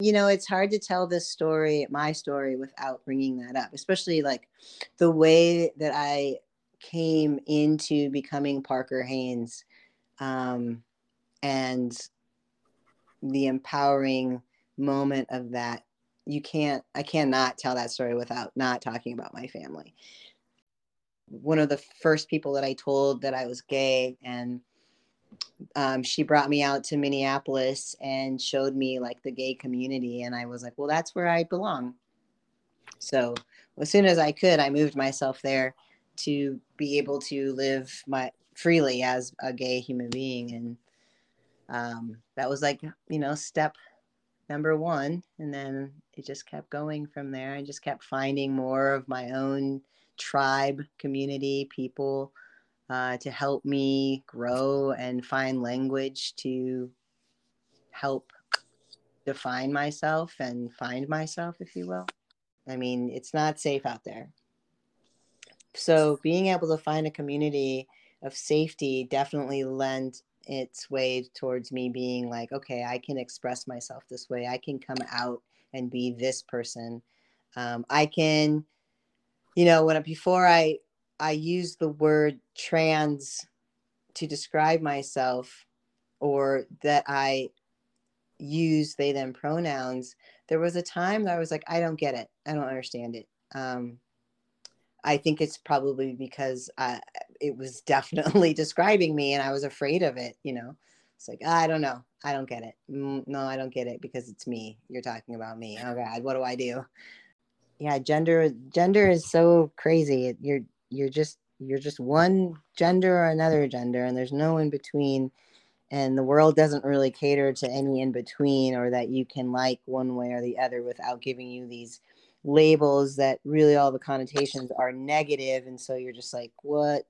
You know, it's hard to tell this story, my story, without bringing that up, especially like the way that I came into becoming Parker Haines um, and the empowering moment of that. You can't, I cannot tell that story without not talking about my family. One of the first people that I told that I was gay and um, she brought me out to Minneapolis and showed me like the gay community. And I was like, well, that's where I belong. So as soon as I could, I moved myself there to be able to live my freely as a gay human being. And um, that was like, you know, step number one. And then it just kept going from there. I just kept finding more of my own tribe, community, people uh, to help me grow and find language to help define myself and find myself, if you will. I mean, it's not safe out there. So, being able to find a community of safety definitely lent its way towards me being like, okay, I can express myself this way. I can come out and be this person. Um, I can, you know, when before I I use the word trans to describe myself or that I use they them pronouns, there was a time that I was like, I don't get it. I don't understand it. Um, I think it's probably because uh, it was definitely describing me and I was afraid of it, you know. It's like, I don't know. I don't get it. Mm, no, I don't get it because it's me. You're talking about me. Oh God, what do I do? Yeah, gender gender is so crazy. You're you're just you're just one gender or another gender and there's no in between. And the world doesn't really cater to any in between or that you can like one way or the other without giving you these labels that really all the connotations are negative. And so you're just like what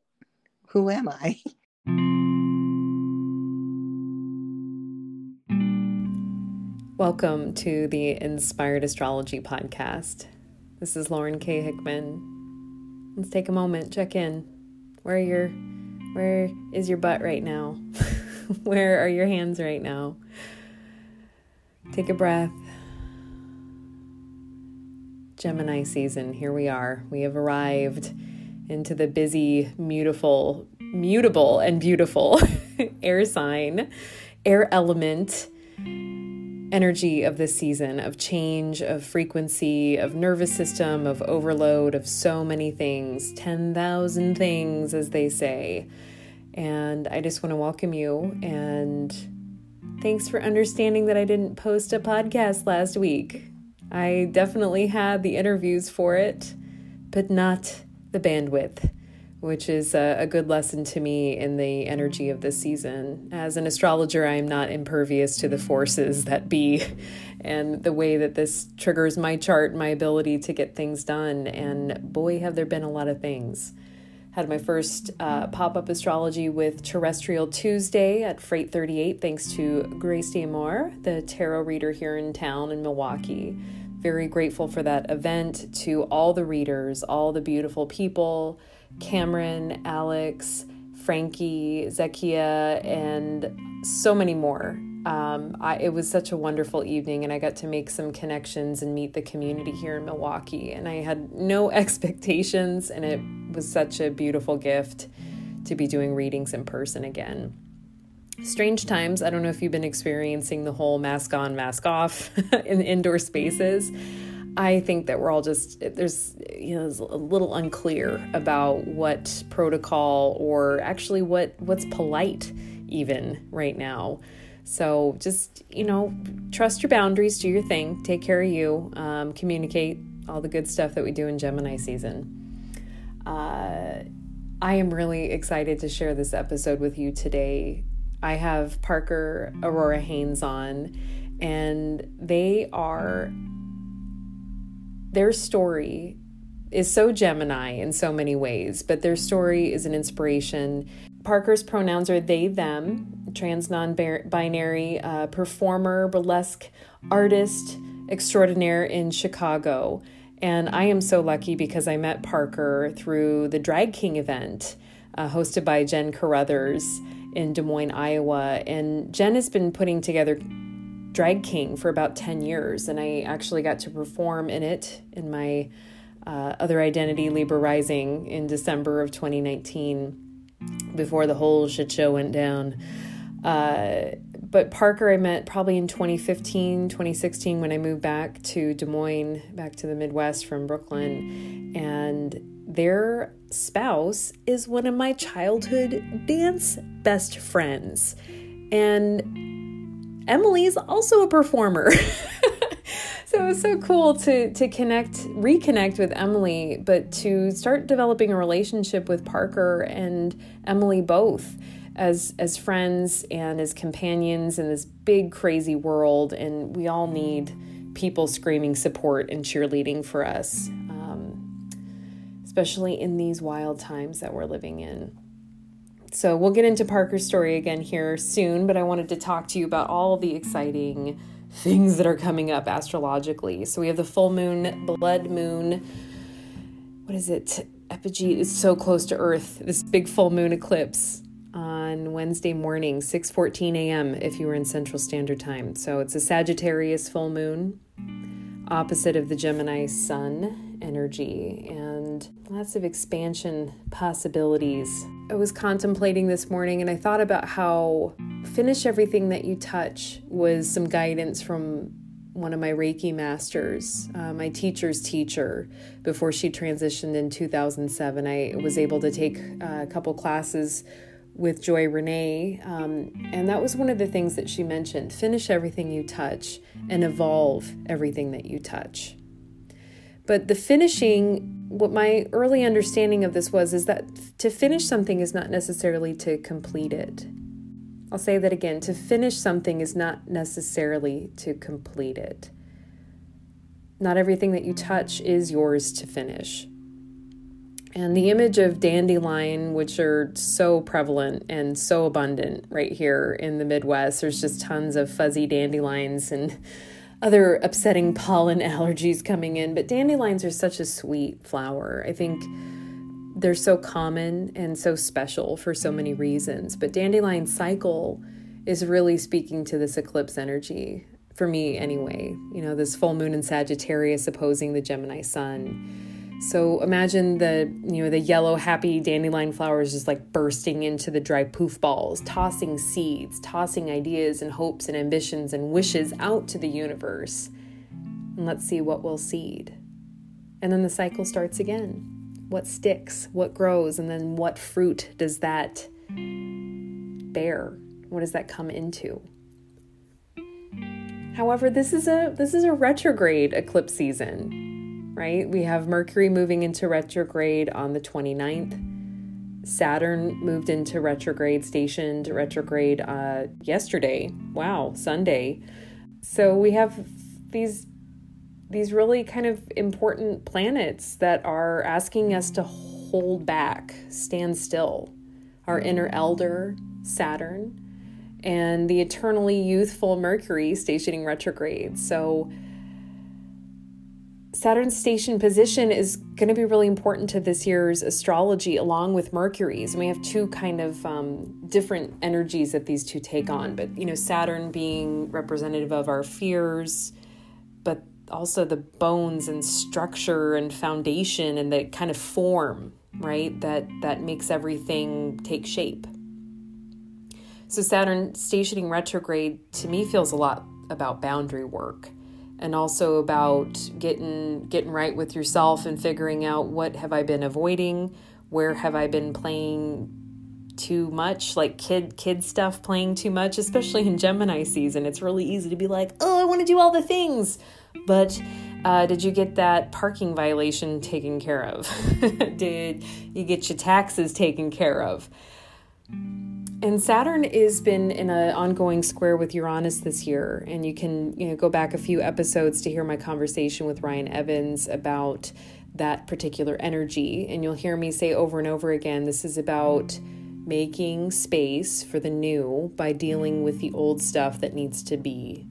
who am i? Welcome to the inspired astrology podcast. This is lauren k. Hickman Let's take a moment, check in. Where your where is your butt right now? where are your hands right now? Take a breath. Gemini season, here we are. We have arrived into the busy, mutable, mutable and beautiful air sign, air element energy of this season of change, of frequency, of nervous system, of overload, of so many things 10,000 things, as they say. And I just want to welcome you and thanks for understanding that I didn't post a podcast last week. I definitely had the interviews for it, but not the bandwidth which is a, a, good lesson to me in the energy of this season. As an astrologer, I am not impervious to the forces that be and the way that this triggers my chart, my ability to get things done. And boy, have there been a lot of things. Had my first uh, pop up astrology with Terrestrial Tuesday at Freight 38, thanks to Grace D'Amore, the tarot reader here in town in Milwaukee. Very grateful for that event, to all the readers, all the beautiful people Cameron, Alex, Frankie, Zekia, and so many more. Um, I, it was such a wonderful evening, and I got to make some connections and meet the community here in Milwaukee. And I had no expectations, and it was such a beautiful gift to be doing readings in person again. Strange times. I don't know if you've been experiencing the whole mask on, mask off in indoor spaces. I think that we're all just there's you know a little unclear about what protocol or actually what what's polite even right now. So just you know trust your boundaries, do your thing, take care of you, um, communicate all the good stuff that we do in Gemini season. Uh, I am really excited to share this episode with you today. I have Parker Aurora Haines on, and they are their story is so Gemini in so many ways, but their story is an inspiration. Parker's pronouns are they, them, trans non binary, uh, performer, burlesque artist extraordinaire in Chicago. And I am so lucky because I met Parker through the Drag King event uh, hosted by Jen Carruthers in Des Moines, Iowa. And Jen has been putting together drag king for about 10 years, and I actually got to perform in it in my uh, other identity, Libra Rising, in December of 2019 before the whole shit show went down. Uh, but Parker, I met probably in 2015, 2016 when I moved back to Des Moines, back to the Midwest from Brooklyn. And their spouse is one of my childhood dance best friends. And Emily is also a performer. so it was so cool to to connect reconnect with Emily but to start developing a relationship with Parker and Emily both as as friends and as companions in this big crazy world and we all need people screaming support and cheerleading for us um, especially in these wild times that we're living in so we'll get into parker's story again here soon but i wanted to talk to you about all the exciting things that are coming up astrologically so we have the full moon blood moon what is it epigee is so close to earth this big full moon eclipse on Wednesday morning, 6:14 a.m. if you were in Central Standard Time. So it's a Sagittarius full moon, opposite of the Gemini sun energy and lots of expansion possibilities. I was contemplating this morning and I thought about how finish everything that you touch was some guidance from one of my Reiki masters, uh, my teacher's teacher, before she transitioned in 2007. I was able to take uh, a couple classes with Joy Renee. Um, and that was one of the things that she mentioned finish everything you touch and evolve everything that you touch. But the finishing, what my early understanding of this was, is that to finish something is not necessarily to complete it. I'll say that again to finish something is not necessarily to complete it. Not everything that you touch is yours to finish. And the image of dandelion, which are so prevalent and so abundant right here in the Midwest, there's just tons of fuzzy dandelions and other upsetting pollen allergies coming in. But dandelions are such a sweet flower. I think they're so common and so special for so many reasons. But dandelion cycle is really speaking to this eclipse energy for me anyway. You know, this full moon in Sagittarius opposing the Gemini sun so imagine the you know the yellow happy dandelion flowers just like bursting into the dry poof balls, tossing seeds, tossing ideas and hopes and ambitions and wishes out to the universe. And let's see what will seed. And then the cycle starts again. What sticks, what grows, and then what fruit does that bear? What does that come into? However, this is a this is a retrograde eclipse season right? We have Mercury moving into retrograde on the 29th. Saturn moved into retrograde, stationed retrograde uh, yesterday. Wow, Sunday. So we have these these really kind of important planets that are asking us to hold back, stand still. Our inner elder, Saturn, and the eternally youthful Mercury stationing retrograde. So Saturn's station position is going to be really important to this year's astrology, along with Mercury's. And we have two kind of um, different energies that these two take on. But, you know, Saturn being representative of our fears, but also the bones and structure and foundation and the kind of form, right? That that makes everything take shape. So Saturn stationing retrograde to me feels a lot about boundary work and also about getting getting right with yourself and figuring out what have I been avoiding, where have I been playing too much, like kid kid stuff playing too much, especially in Gemini season. It's really easy to be like, "Oh, I want to do all the things." But uh, did you get that parking violation taken care of? did you get your taxes taken care of? And Saturn has been in an ongoing square with Uranus this year, and you can you know go back a few episodes to hear my conversation with Ryan Evans about that particular energy, and you'll hear me say over and over again, this is about making space for the new by dealing with the old stuff that needs to be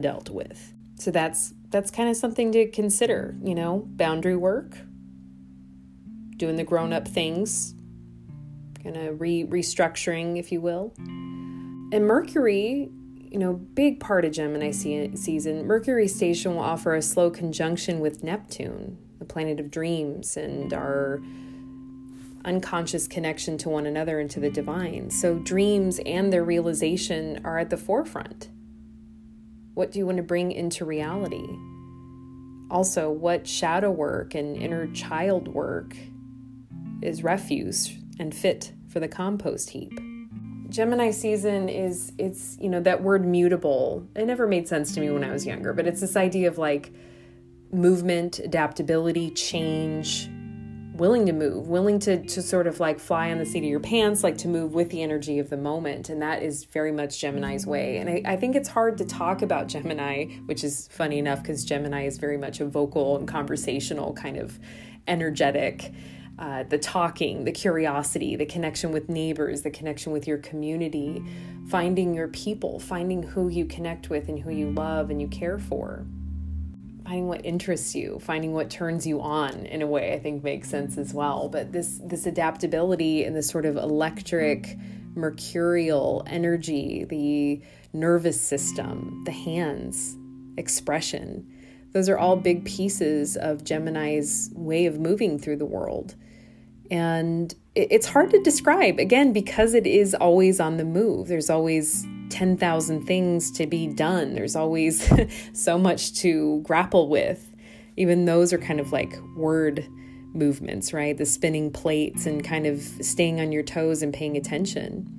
dealt with. So that's that's kind of something to consider, you know, boundary work, doing the grown-up things kind of re- restructuring, if you will. And Mercury, you know, big part of Gemini se- season. Mercury station will offer a slow conjunction with Neptune, the planet of dreams, and our unconscious connection to one another and to the divine. So, dreams and their realization are at the forefront. What do you want to bring into reality? Also, what shadow work and inner child work is refuse and fit for the compost heap? Gemini season is it's you know that word mutable. It never made sense to me when I was younger, but it's this idea of like movement, adaptability, change, willing to move, willing to to sort of like fly on the seat of your pants, like to move with the energy of the moment. And that is very much Gemini's way. And I, I think it's hard to talk about Gemini, which is funny enough because Gemini is very much a vocal and conversational kind of energetic uh, the talking, the curiosity, the connection with neighbors, the connection with your community, finding your people, finding who you connect with and who you love and you care for, finding what interests you, finding what turns you on in a way I think makes sense as well. But this this adaptability and this sort of electric, mercurial energy, the nervous system, the hands, expression. Those are all big pieces of Gemini's way of moving through the world. And it's hard to describe, again, because it is always on the move. There's always 10,000 things to be done, there's always so much to grapple with. Even those are kind of like word movements, right? The spinning plates and kind of staying on your toes and paying attention.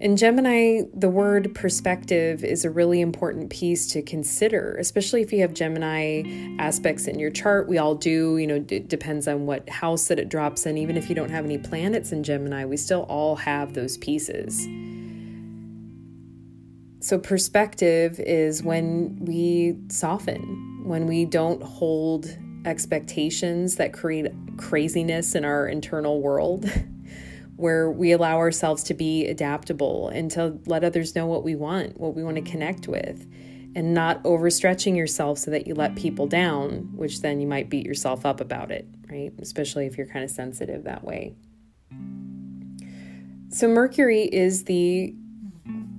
In Gemini, the word perspective is a really important piece to consider, especially if you have Gemini aspects in your chart. We all do, you know, it depends on what house that it drops in. Even if you don't have any planets in Gemini, we still all have those pieces. So, perspective is when we soften, when we don't hold expectations that create craziness in our internal world. where we allow ourselves to be adaptable and to let others know what we want, what we want to connect with, and not overstretching yourself so that you let people down, which then you might beat yourself up about it, right? Especially if you're kind of sensitive that way. So Mercury is the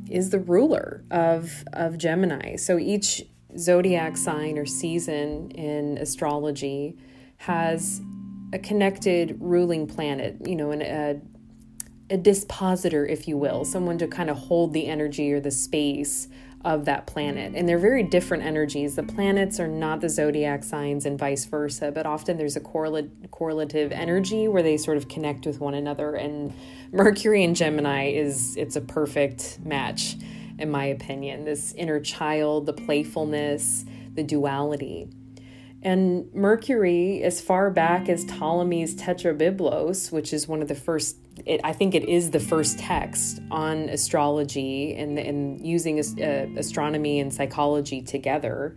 is the ruler of of Gemini. So each zodiac sign or season in astrology has a connected ruling planet, you know, and a a dispositor, if you will, someone to kind of hold the energy or the space of that planet. And they're very different energies. The planets are not the zodiac signs and vice versa, but often there's a correlate, correlative energy where they sort of connect with one another. And Mercury and Gemini is it's a perfect match in my opinion. This inner child, the playfulness, the duality. And Mercury, as far back as Ptolemy's Tetrabiblos, which is one of the first, it, I think it is the first text on astrology and, and using uh, astronomy and psychology together,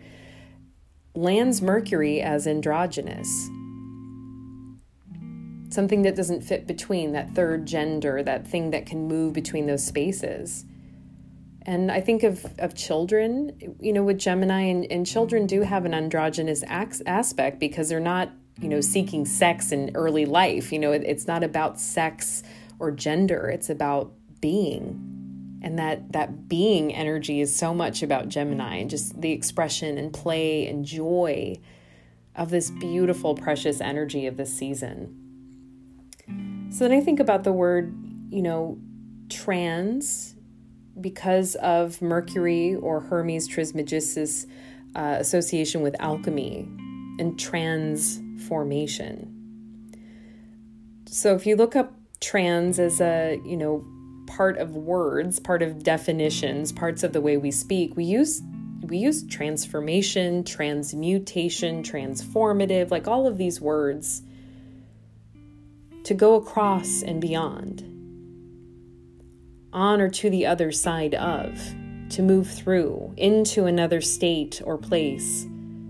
lands Mercury as androgynous. Something that doesn't fit between that third gender, that thing that can move between those spaces. And I think of, of children, you know, with Gemini, and, and children do have an androgynous aspect because they're not, you know, seeking sex in early life. You know, it, it's not about sex or gender, it's about being. And that, that being energy is so much about Gemini and just the expression and play and joy of this beautiful, precious energy of this season. So then I think about the word, you know, trans because of Mercury or Hermes Trismegistus uh, association with alchemy and transformation. So if you look up trans as a, you know, part of words, part of definitions, parts of the way we speak, we use we use transformation, transmutation, transformative, like all of these words to go across and beyond on or to the other side of, to move through, into another state or place,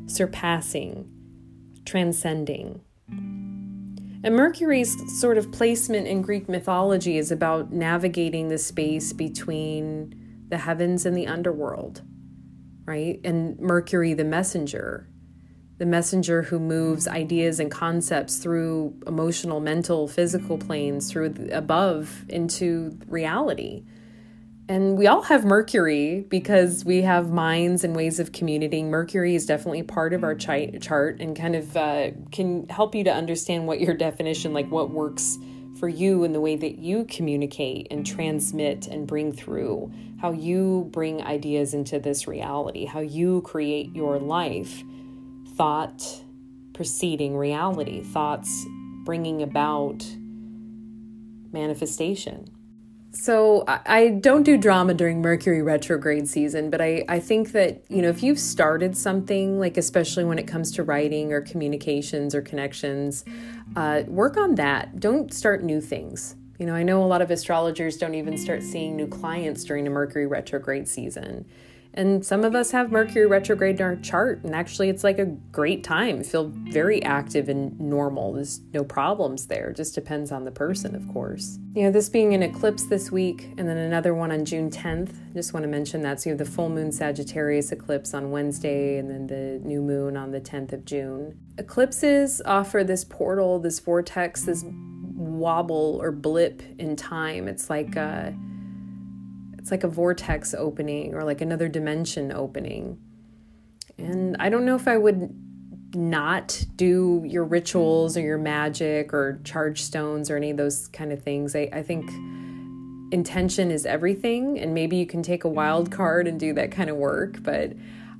surpassing, transcending. And Mercury's sort of placement in Greek mythology is about navigating the space between the heavens and the underworld, right? And Mercury, the messenger, the messenger who moves ideas and concepts through emotional, mental, physical planes, through the, above into reality. and we all have Mercury because we have minds and ways of communicating. Mercury is definitely part of our chart and kind of uh, can help you to understand what your definition, like what works for you in the way that you communicate and transmit and bring through, how you bring ideas into this reality, how you create your life, thought preceding reality, thoughts bringing about manifestation. So I don't do drama during Mercury retrograde season, but I, I think that, you know, if you've started something, like especially when it comes to writing or communications or connections, uh, work on that. Don't start new things. You know, I know a lot of astrologers don't even start seeing new clients during a Mercury retrograde season. And some of us have Mercury retrograde in our chart, and actually, it's like a great time. feel very active and normal. There's no problems there. It just depends on the person, of course. You know, this being an eclipse this week, and then another one on June 10th. Just want to mention that. So you have the full moon Sagittarius eclipse on Wednesday, and then the new moon on the 10th of June. Eclipses offer this portal, this vortex, this wobble or blip in time. It's like, uh, it's like a vortex opening or like another dimension opening. And I don't know if I would not do your rituals or your magic or charge stones or any of those kind of things. I, I think intention is everything, and maybe you can take a wild card and do that kind of work, but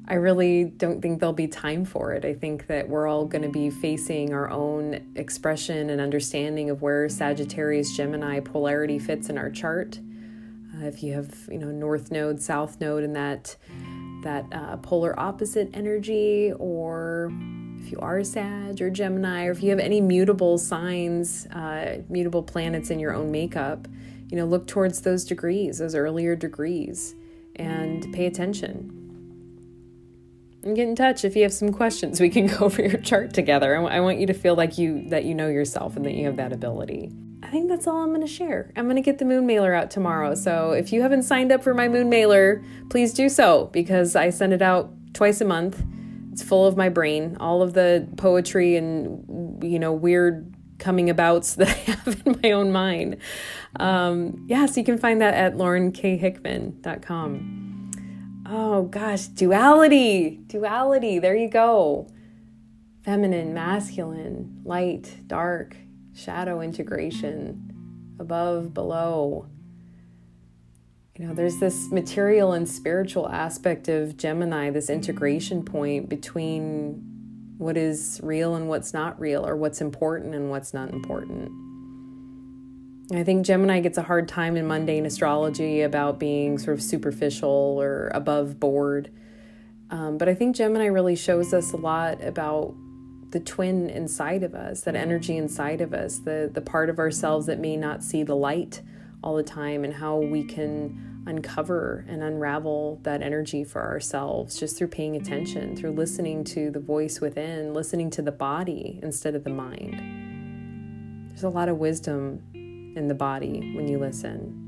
I really don't think there'll be time for it. I think that we're all going to be facing our own expression and understanding of where Sagittarius Gemini polarity fits in our chart if you have you know north node south node and that that uh, polar opposite energy or if you are Sag or Gemini, or if you have any mutable signs, uh, mutable planets in your own makeup, you know, look towards those degrees, those earlier degrees, and pay attention. And get in touch if you have some questions. We can go over your chart together. I want you to feel like you that you know yourself and that you have that ability. I think that's all I'm going to share. I'm going to get the moon mailer out tomorrow. So if you haven't signed up for my moon mailer, please do so because I send it out twice a month. It's full of my brain, all of the poetry and, you know, weird coming abouts that I have in my own mind. Um, yeah, so you can find that at laurenkhickman.com. Oh gosh, duality, duality. There you go. Feminine, masculine, light, dark, shadow integration, above, below. You know, there's this material and spiritual aspect of Gemini, this integration point between what is real and what's not real, or what's important and what's not important. I think Gemini gets a hard time in mundane astrology about being sort of superficial or above board. Um, but I think Gemini really shows us a lot about the twin inside of us, that energy inside of us, the, the part of ourselves that may not see the light all the time, and how we can uncover and unravel that energy for ourselves just through paying attention, through listening to the voice within, listening to the body instead of the mind. There's a lot of wisdom in the body when you listen.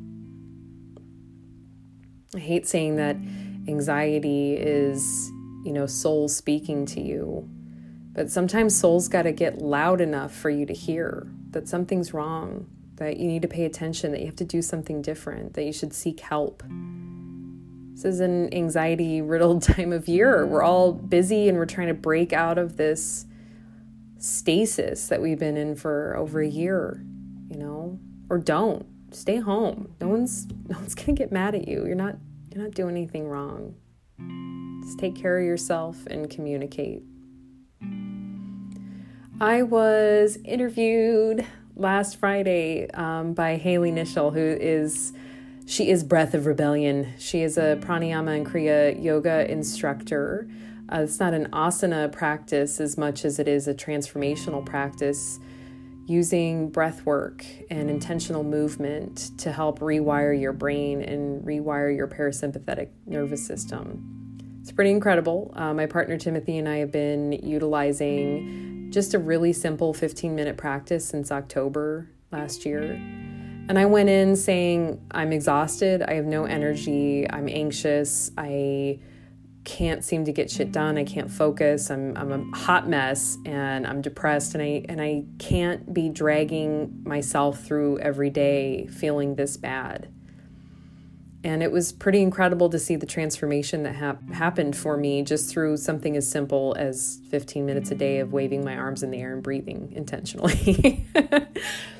I hate saying that anxiety is, you know, soul speaking to you but sometimes soul's got to get loud enough for you to hear that something's wrong, that you need to pay attention, that you have to do something different, that you should seek help. This is an anxiety riddled time of year. We're all busy and we're trying to break out of this stasis that we've been in for over a year, you know? Or don't. Stay home. No one's no one's going to get mad at you. You're not you're not doing anything wrong. Just take care of yourself and communicate. I was interviewed last Friday um, by Haley Nishal, who is she is Breath of Rebellion. She is a pranayama and kriya yoga instructor. Uh, it's not an asana practice as much as it is a transformational practice using breath work and intentional movement to help rewire your brain and rewire your parasympathetic nervous system. It's pretty incredible. Uh, my partner Timothy and I have been utilizing just a really simple 15 minute practice since October last year. And I went in saying, I'm exhausted, I have no energy, I'm anxious, I can't seem to get shit done, I can't focus, I'm, I'm a hot mess, and I'm depressed, and I, and I can't be dragging myself through every day feeling this bad. And it was pretty incredible to see the transformation that hap- happened for me just through something as simple as 15 minutes a day of waving my arms in the air and breathing intentionally.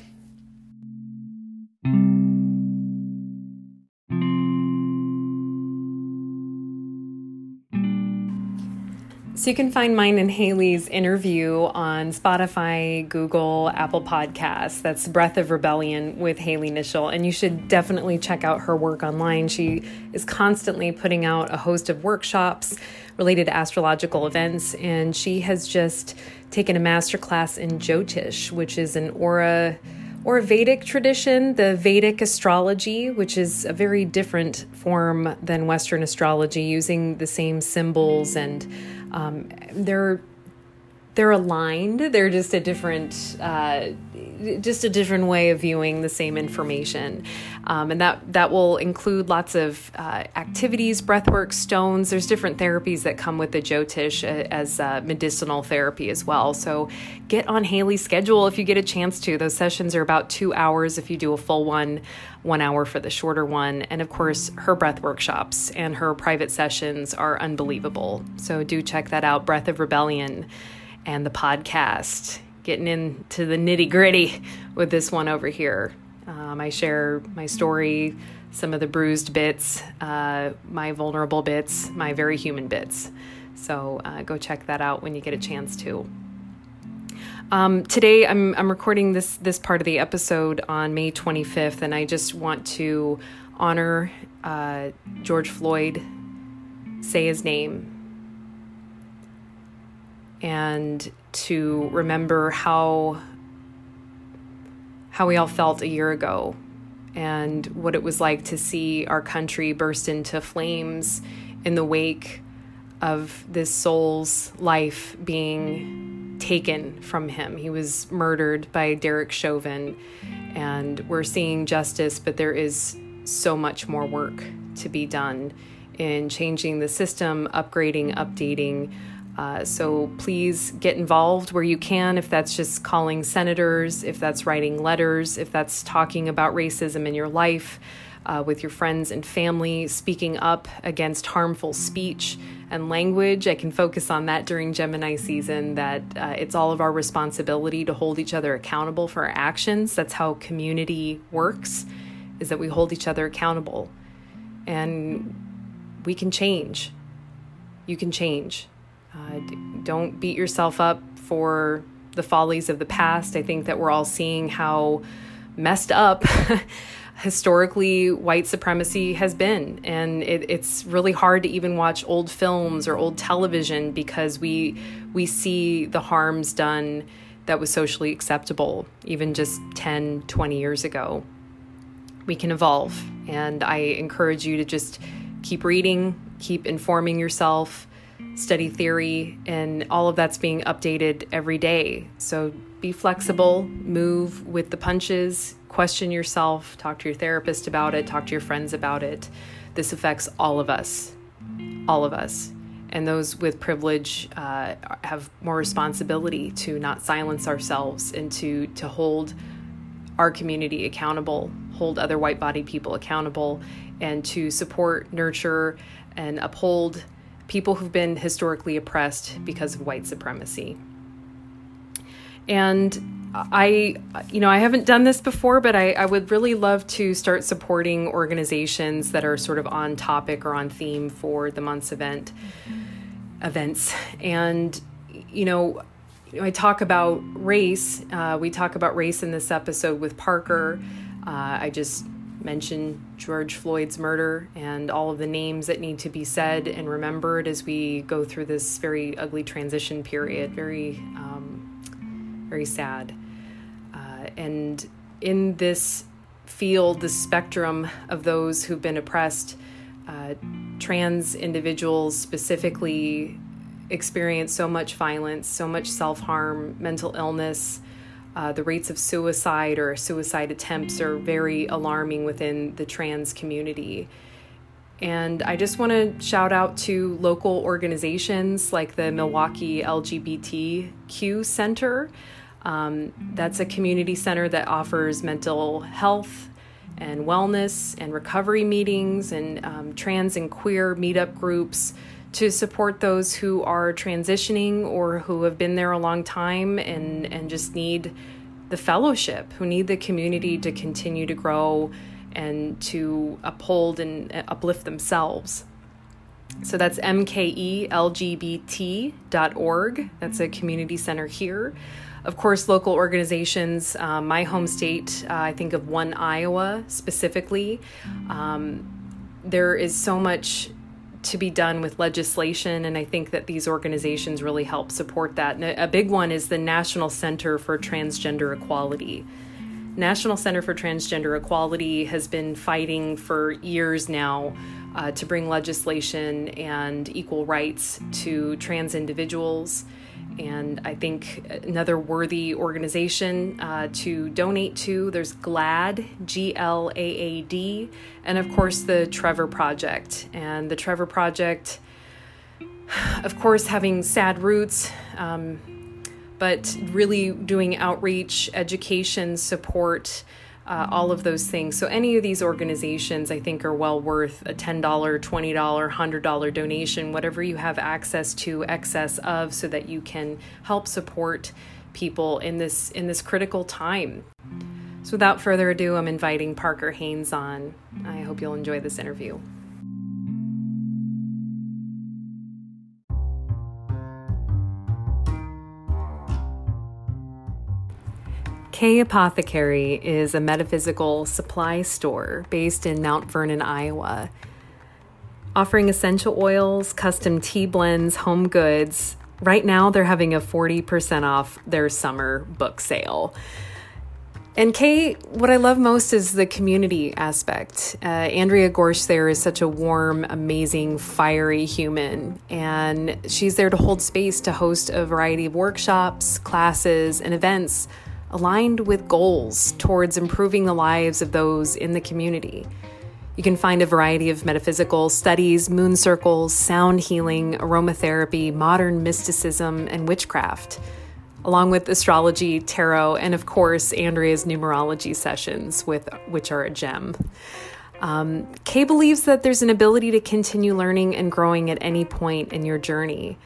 So you can find mine and Haley's interview on Spotify, Google, Apple Podcasts. That's Breath of Rebellion with Haley Nischel. And you should definitely check out her work online. She is constantly putting out a host of workshops related to astrological events. And she has just taken a masterclass in Jyotish, which is an aura or Vedic tradition, the Vedic astrology, which is a very different form than Western astrology, using the same symbols and um, they're they're aligned. They're just a different, uh, just a different way of viewing the same information, um, and that that will include lots of uh, activities, breathwork, stones. There's different therapies that come with the Jyotish uh, as uh, medicinal therapy as well. So get on Haley's schedule if you get a chance to. Those sessions are about two hours if you do a full one, one hour for the shorter one, and of course her breath workshops and her private sessions are unbelievable. So do check that out. Breath of Rebellion and the podcast, getting into the nitty gritty with this one over here. Um, I share my story, some of the bruised bits, uh, my vulnerable bits, my very human bits. So uh, go check that out when you get a chance to. Um, today, I'm, I'm recording this this part of the episode on May 25th, and I just want to honor uh, George Floyd, say his name, and to remember how how we all felt a year ago and what it was like to see our country burst into flames in the wake of this soul's life being taken from him. He was murdered by Derek Chauvin, and we're seeing justice, but there is so much more work to be done in changing the system, upgrading, updating uh, so please get involved where you can, if that's just calling senators, if that's writing letters, if that's talking about racism in your life uh, with your friends and family, speaking up against harmful speech and language. I can focus on that during Gemini season, that uh, it's all of our responsibility to hold each other accountable for our actions. That's how community works, is that we hold each other accountable. And we can change. You can change uh, don't beat yourself up for the follies of the past. I think that we're all seeing how messed up historically white supremacy has been. And it, it's really hard to even watch old films or old television because we, we see the harms done that was socially acceptable even just 10, 20 years ago. We can evolve. And I encourage you to just keep reading, keep informing yourself study theory, and all of that's being updated every day. So be flexible, move with the punches, question yourself, talk to your therapist about it, talk to your friends about it. This affects all of us, all of us. And those with privilege uh, have more responsibility to not silence ourselves and to, to hold our community accountable, hold other white body people accountable, and to support, nurture, and uphold people who've been historically oppressed because of white supremacy. And I, you know, I haven't done this before, but I, I, would really love to start supporting organizations that are sort of on topic or on theme for the month's event events. And, you know, I talk about race. Uh, we talk about race in this episode with Parker. Uh, I just mention George Floyd's murder and all of the names that need to be said and remembered as we go through this very ugly transition period. Very, um, very sad. Uh, and in this field, the spectrum of those who've been oppressed, uh, trans individuals specifically experience so much violence, so much self harm, mental illness. Uh, the rates of suicide or suicide attempts are very alarming within the trans community. And I just want to shout out to local organizations like the Milwaukee LGBTQ Center. Um, that's a community center that offers mental health and wellness and recovery meetings and um, trans and queer meetup groups to support those who are transitioning or who have been there a long time and, and just need the fellowship, who need the community to continue to grow and to uphold and uplift themselves. So that's mkelgbt.org. That's a community center here. Of course, local organizations, um, my home state, uh, I think of One Iowa specifically. Um, there is so much to be done with legislation, and I think that these organizations really help support that. And a big one is the National Center for Transgender Equality. National Center for Transgender Equality has been fighting for years now uh, to bring legislation and equal rights to trans individuals. And I think another worthy organization uh, to donate to, there's GLAAD, G L A A D, and of course the Trevor Project. And the Trevor Project, of course, having sad roots, um, but really doing outreach, education, support uh, all of those things. So, any of these organizations I think are well worth a $10, $20, $100 donation, whatever you have access to, excess of, so that you can help support people in this in this critical time. So without further ado, I'm inviting Parker Haines on. I hope you'll enjoy this interview. Kae Apothecary is a metaphysical supply store based in Mount Vernon, Iowa, offering essential oils, custom tea blends, home goods. Right now, they're having a 40% off their summer book sale. And Kae, what I love most is the community aspect. Uh, Andrea Gorsch there is such a warm, amazing, fiery human, and she's there to hold space to host a variety of workshops, classes, and events aligned with goals towards improving the lives of those in the community. You can find a variety of metaphysical studies, moon circles, sound healing, aromatherapy, modern mysticism, and witchcraft, along with astrology, tarot, and of course, Andrea's numerology sessions, with, which are a gem. Um, Kae believes that there's an ability to continue learning and growing at any point in your journey.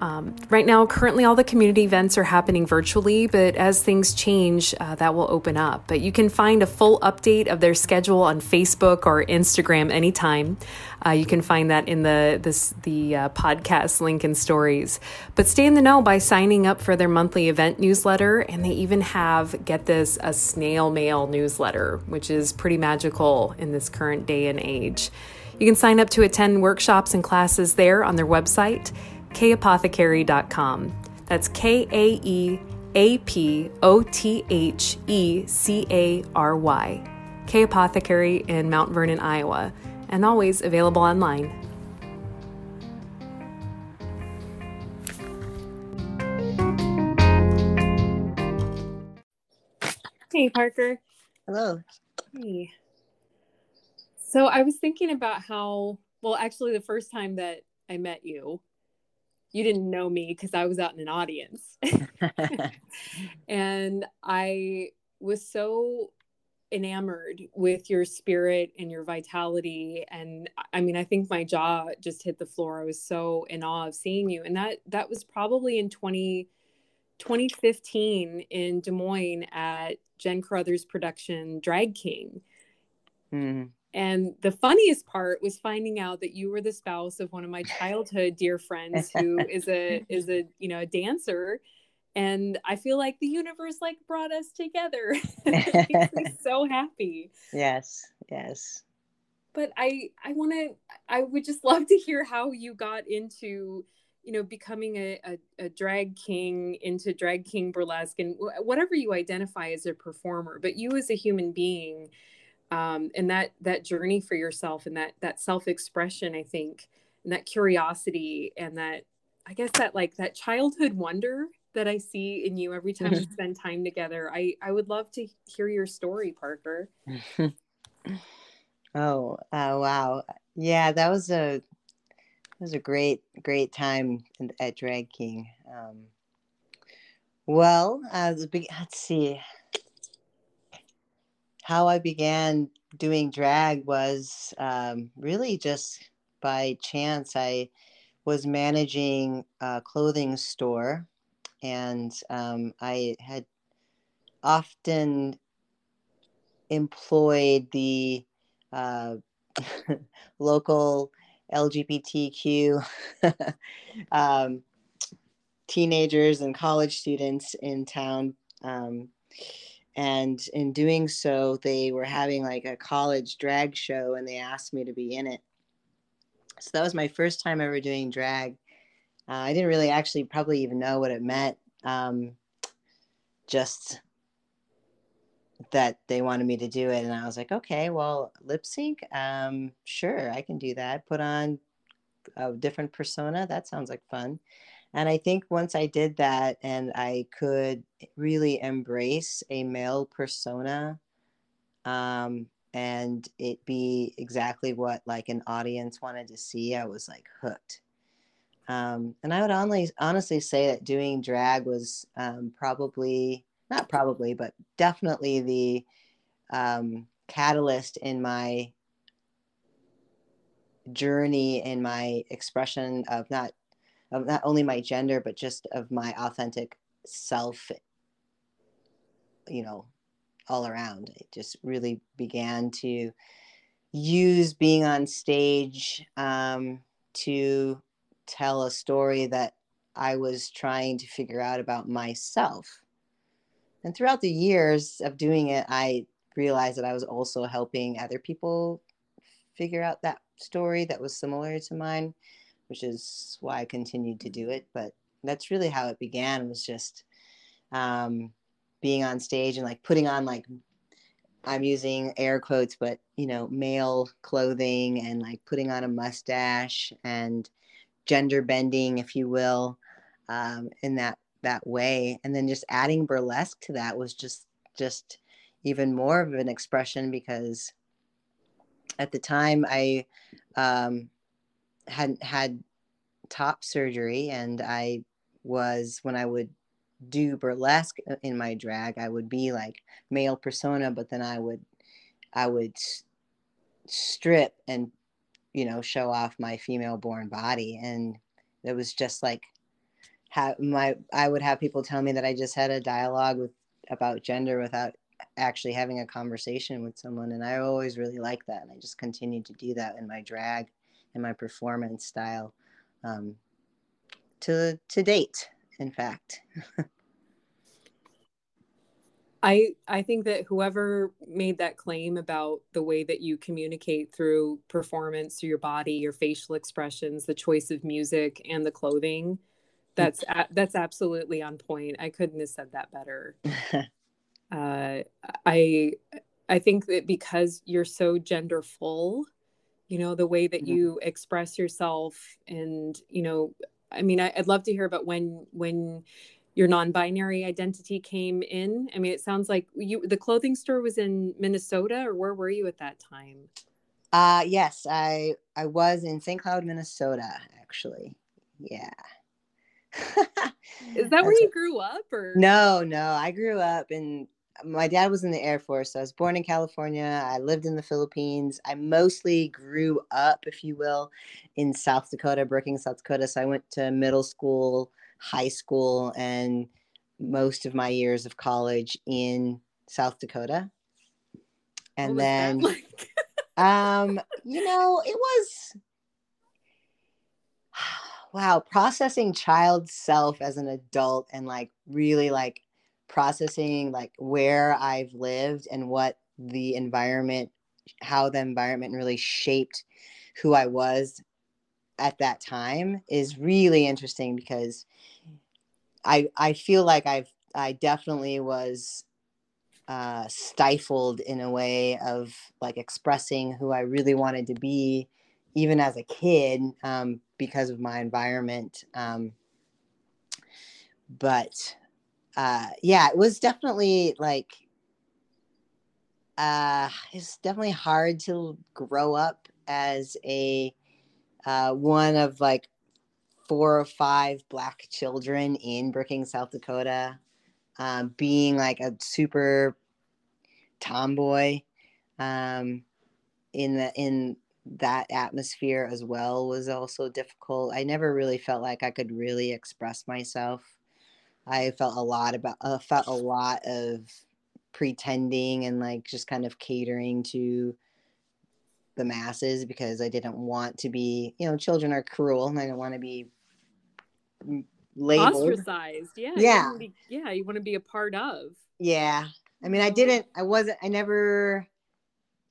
Um, right now, currently, all the community events are happening virtually, but as things change, uh, that will open up. But you can find a full update of their schedule on Facebook or Instagram anytime. Uh, you can find that in the this the uh, podcast link and stories. But stay in the know by signing up for their monthly event newsletter, and they even have get this a snail mail newsletter, which is pretty magical in this current day and age. You can sign up to attend workshops and classes there on their website kaeapothecary.com. That's K A E A P O T H E C A R Y. Kae Apothecary in Mount Vernon, Iowa, and always available online. Hey, Parker. Hello. Hey. So I was thinking about how, well, actually, the first time that I met you, you didn't know me because I was out in an audience. and I was so enamored with your spirit and your vitality and i mean i think my jaw just hit the floor i was so in awe of seeing you and that that was probably in 20 2015 in des moines at jen carruthers production drag king mm. And the funniest part was finding out that you were the spouse of one of my childhood dear friends who is a is a you know a dancer. And I feel like the universe like brought us together. it makes me so happy. Yes, yes. But I I want to I would just love to hear how you got into you know becoming a, a, a, drag king into drag king burlesque and whatever you identify as a performer but you as a human being um, and that that journey for yourself and that that self-expression i think and that curiosity and that i guess that like that childhood wonder that i see in you every time we spend time together i i would love to hear your story parker. Oh uh, wow. Yeah that was a that was a great great time at drag king. Um, well uh, let's see how I began doing drag was um, really just by chance. I was managing a clothing store, and um, I had often employed the uh, local LGBTQ um, teenagers and college students in town. Um, and in doing so, they were having like a college drag show and they asked me to be in it. So that was my first time ever doing drag. Uh, I didn't really actually probably even know what it meant. Um, just that they wanted me to do it and i was like okay well lip sync um sure i can do that put on a different persona that sounds like fun and i think once i did that and i could really embrace a male persona um and it be exactly what like an audience wanted to see i was like hooked. Um, and i would only honestly say that doing drag was um, probably not probably, but definitely the um, catalyst in my journey in my expression of not of not only my gender but just of my authentic self you know all around. It just really began to use being on stage um, to tell a story that i was trying to figure out about myself. And throughout the years of doing it, I realized that I was also helping other people figure out that story that was similar to mine, which is why I continued to do it. But that's really how it began was just um, being on stage and like putting on like I'm using air quotes, but you know, male clothing and like putting on a mustache and gender bending, if you will, um, in that that way and then just adding burlesque to that was just just even more of an expression because at the time i um, hadn't had top surgery and i was when i would do burlesque in my drag i would be like male persona but then i would i would strip and you know show off my female born body. And it was just like have my I would have people tell me that I just had a dialogue with about gender without actually having a conversation with someone. And I always really like that. And I just continued to do that in my drag and my performance style um, to to date in fact I I think that whoever made that claim about the way that you communicate through performance through your body your facial expressions the choice of music and the clothing that's that's absolutely on point. I couldn't have said that better. uh, I I think that because you're so gender full, you know, the way that mm-hmm. you express yourself, and you know, I mean, I, would love to hear about when when your non-binary identity came in. I mean, it sounds like you the clothing store was in Minnesota, or where were you at that time? Uh yes, I I was in St. Cloud, Minnesota, actually. Yeah. Is that where you grew up or No, no. I grew up in my dad was in the Air Force. So I was born in California. I lived in the Philippines. I mostly grew up, if you will, in South Dakota, Brookings, South Dakota. So I went to middle school, high school, and most of my years of college in South Dakota. And then, like? um, you know, it was wow, processing child self as an adult and like really like processing like where I've lived and what the environment, how the environment really shaped who I was at that time is really interesting because I I feel like I've I definitely was uh, stifled in a way of like expressing who I really wanted to be even as a kid um, because of my environment. Um, but uh, yeah, it was definitely like uh, it's definitely hard to grow up as a uh, one of like four or five black children in Brookings, South Dakota, um, being like a super tomboy um, in the in that atmosphere as well was also difficult. I never really felt like I could really express myself. I felt a lot about uh, felt a lot of pretending and like just kind of catering to the masses because I didn't want to be, you know, children are cruel and I don't want to be labeled. Ostracized. Yeah. Yeah. You be, yeah. You want to be a part of. Yeah. I mean, I didn't, I wasn't, I never,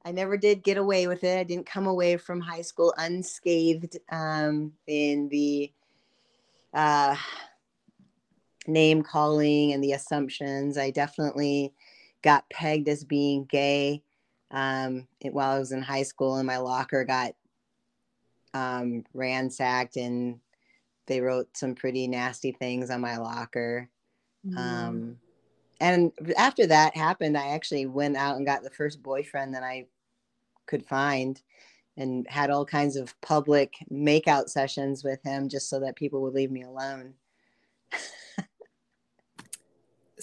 I never did get away with it. I didn't come away from high school unscathed um, in the uh, name calling and the assumptions. I definitely got pegged as being gay um, it, while I was in high school, and my locker got um, ransacked, and they wrote some pretty nasty things on my locker. Mm. Um, and after that happened, I actually went out and got the first boyfriend that I could find and had all kinds of public makeout sessions with him just so that people would leave me alone.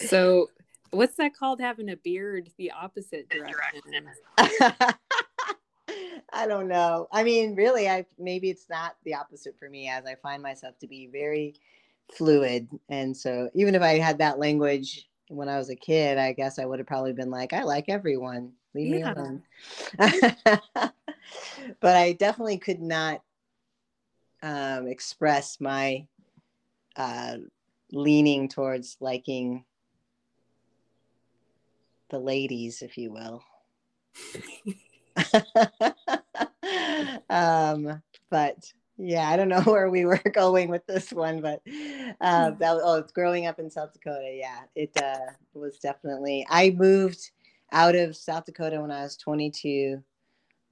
so what's that called? Having a beard the opposite direction. i don't know. I mean really i maybe it's not the opposite for me as i find myself to be very fluid. And so even if i had that language when i was a kid i guess i would have probably been like i like everyone. Leave yeah. me alone. But i definitely could not um, express my uh, leaning towards liking the ladies, if you will. um, but yeah, I don't know where we were going with this one, but uh, hmm. that oh, it's growing up in South Dakota. Yeah, it uh, was definitely. I moved out of South Dakota when I was 22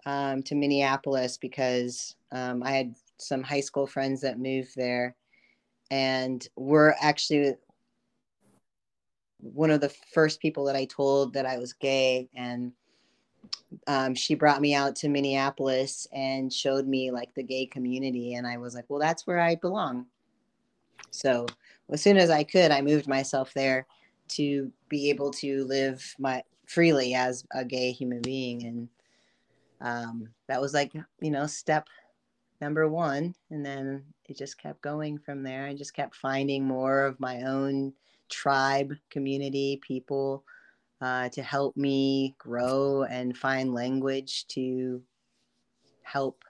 um, to Minneapolis because um, I had some high school friends that moved there, and we're actually one of the first people that I told that I was gay, and um, she brought me out to Minneapolis and showed me like the gay community, and I was like, well, that's where I belong. So as soon as I could, I moved myself there to be able to live my freely as a gay human being, and um, that was like you know step number one, and then it just kept going from there. I just kept finding more of my own tribe, community, people uh, to help me grow and find language to help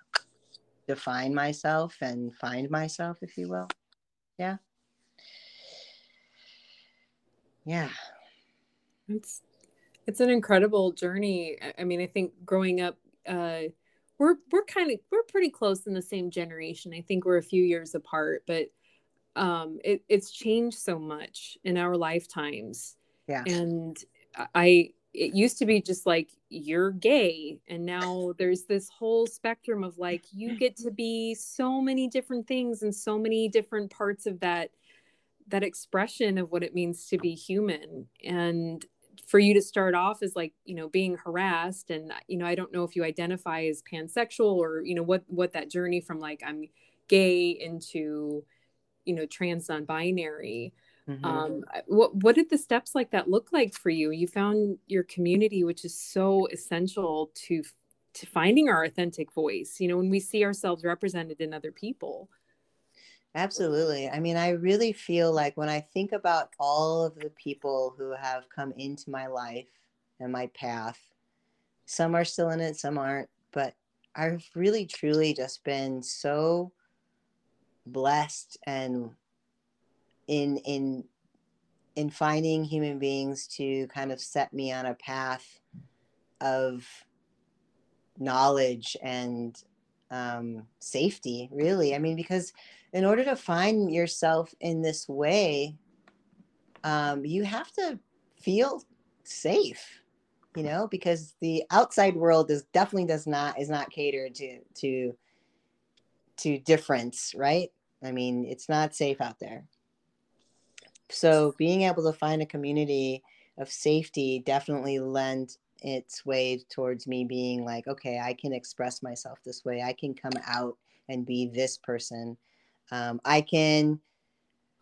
define myself and find myself, if you will. Yeah. Yeah. It's it's an incredible journey. I mean, I think growing up, uh, we're we're kind of we're pretty close in the same generation. I think we're a few years apart, but um it, it's changed so much in our lifetimes. Yeah. And i it used to be just like you're gay and now there's this whole spectrum of like you get to be so many different things and so many different parts of that that expression of what it means to be human. And for you to start off as like you know being harassed and you know i don't know if you identify as pansexual or you know what what that journey from like i'm gay into you know trans non-binary mm-hmm. um, what what did the steps like that look like for you? You found your community which is so essential to to finding our authentic voice you know when we see ourselves represented in other people. Absolutely. I mean i really feel like when i think about all of the people who have come into my life and my path some are still in it some aren't but i've really truly just been so blessed and in in in finding human beings to kind of set me on a path of knowledge and um, safety really i mean because in order to find yourself in this way um, you have to feel safe you know because the outside world is definitely does not is not catered to to to difference, right? I mean, it's not safe out there. So being able to find a community of safety definitely lent its way towards me being like, okay, I can express myself this way. I can come out and be this person. Um, I can,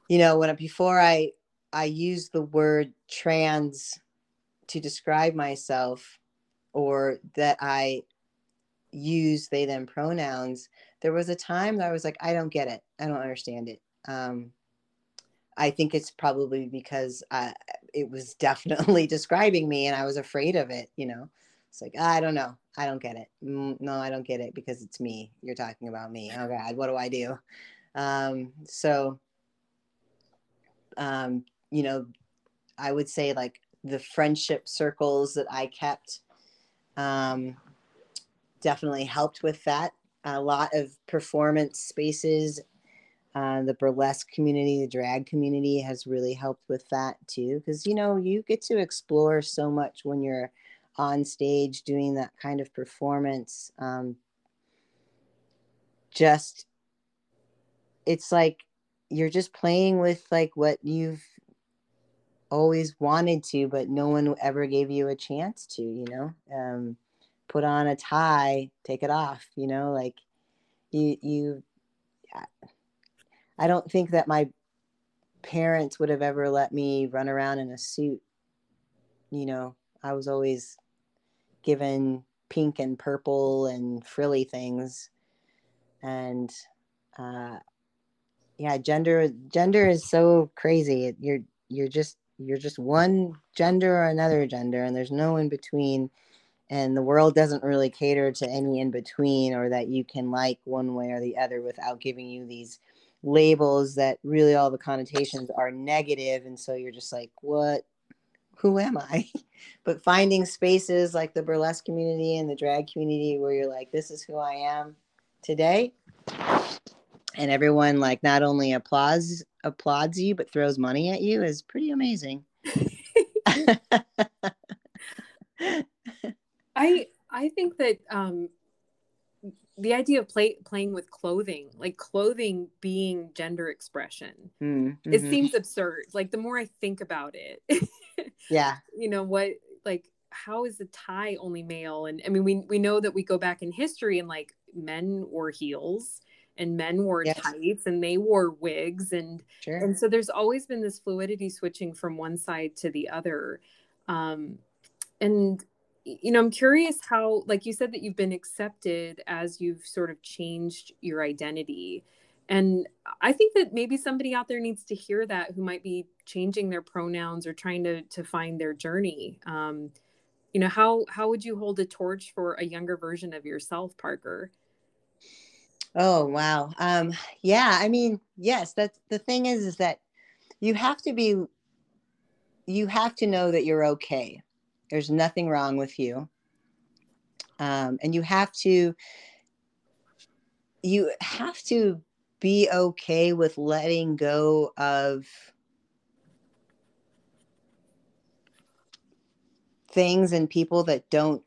you know, when before I I use the word trans to describe myself, or that I use they them pronouns, there was a time that I was like, I don't get it. I don't understand it. Um, I think it's probably because I, it was definitely describing me and I was afraid of it, you know. It's like, I don't know. I don't get it. Mm, no, I don't get it because it's me. You're talking about me. Oh God, what do I do? Um, so, um, you know, I would say like the friendship circles that I kept um, definitely helped with that. A lot of performance spaces, uh, the burlesque community, the drag community has really helped with that too. Because, you know, you get to explore so much when you're on stage doing that kind of performance. Um, just, it's like you're just playing with like what you've always wanted to, but no one ever gave you a chance to, you know? Um, put on a tie, take it off, you know, like you, you, I don't think that my parents would have ever let me run around in a suit. You know, I was always given pink and purple and frilly things. And, uh, yeah, gender, gender is so crazy. You're, you're just, you're just one gender or another gender and there's no in between and the world doesn't really cater to any in between or that you can like one way or the other without giving you these labels that really all the connotations are negative and so you're just like what? Who am i? But finding spaces like the burlesque community and the drag community where you're like this is who i am today and everyone like not only applauds applauds you but throws money at you is pretty amazing I I think that um, the idea of play, playing with clothing, like clothing being gender expression, mm-hmm. it seems absurd. Like the more I think about it, yeah, you know what, like how is the tie only male? And I mean, we we know that we go back in history and like men wore heels and men wore yes. tights and they wore wigs and sure. and so there's always been this fluidity switching from one side to the other um, and you know, I'm curious how, like you said, that you've been accepted as you've sort of changed your identity. And I think that maybe somebody out there needs to hear that who might be changing their pronouns or trying to to find their journey. Um, you know, how how would you hold a torch for a younger version of yourself, Parker? Oh wow. Um, yeah, I mean, yes, that's the thing is is that you have to be you have to know that you're okay there's nothing wrong with you. Um, and you have to you have to be okay with letting go of things and people that don't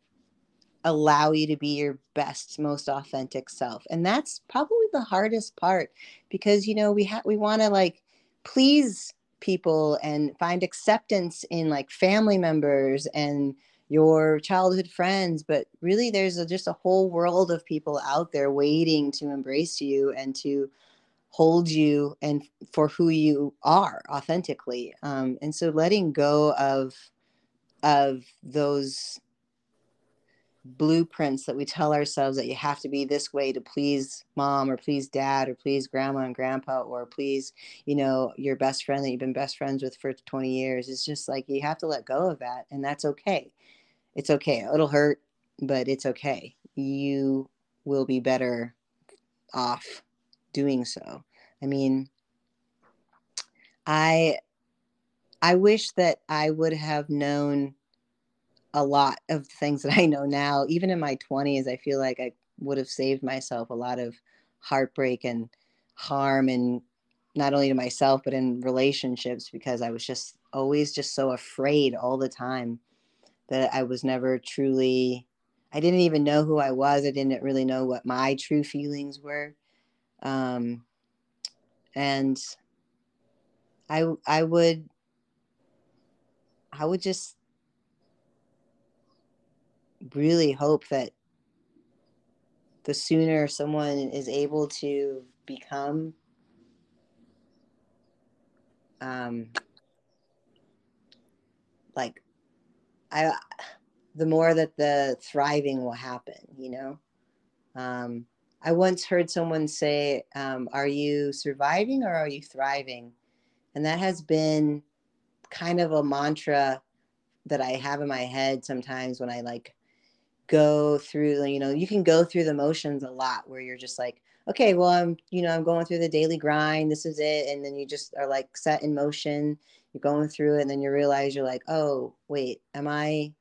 allow you to be your best most authentic self and that's probably the hardest part because you know we have we want to like please people and find acceptance in like family members and your childhood friends but really there's a, just a whole world of people out there waiting to embrace you and to hold you and for who you are authentically um, and so letting go of of those blueprints that we tell ourselves that you have to be this way to please mom or please dad or please grandma and grandpa or please you know your best friend that you've been best friends with for 20 years. It's just like you have to let go of that and that's okay. It's okay. It'll hurt but it's okay. You will be better off doing so. I mean i i wish that i would have known a lot of things that I know now. Even in my 20s, I feel like I would have saved myself a lot of heartbreak and harm and not only to myself but in relationships because I was just always just so afraid all the time that I was never truly I didn't even know who I was. I didn't really know what my true feelings were. Um, and I I would I would just really hope that the sooner someone is able to become um like i the more that the thriving will happen, you know? Um, I once heard someone say, um, Are you surviving or are you thriving? And that has been kind of a mantra that I have in my head sometimes when I like go through, you know, you can go through the motions a lot where you're just like, okay, well, I'm, you know, I'm going through the daily grind. This is it. And then you just are like set in motion. You're going through it. And then you realize you're like, oh, wait, am I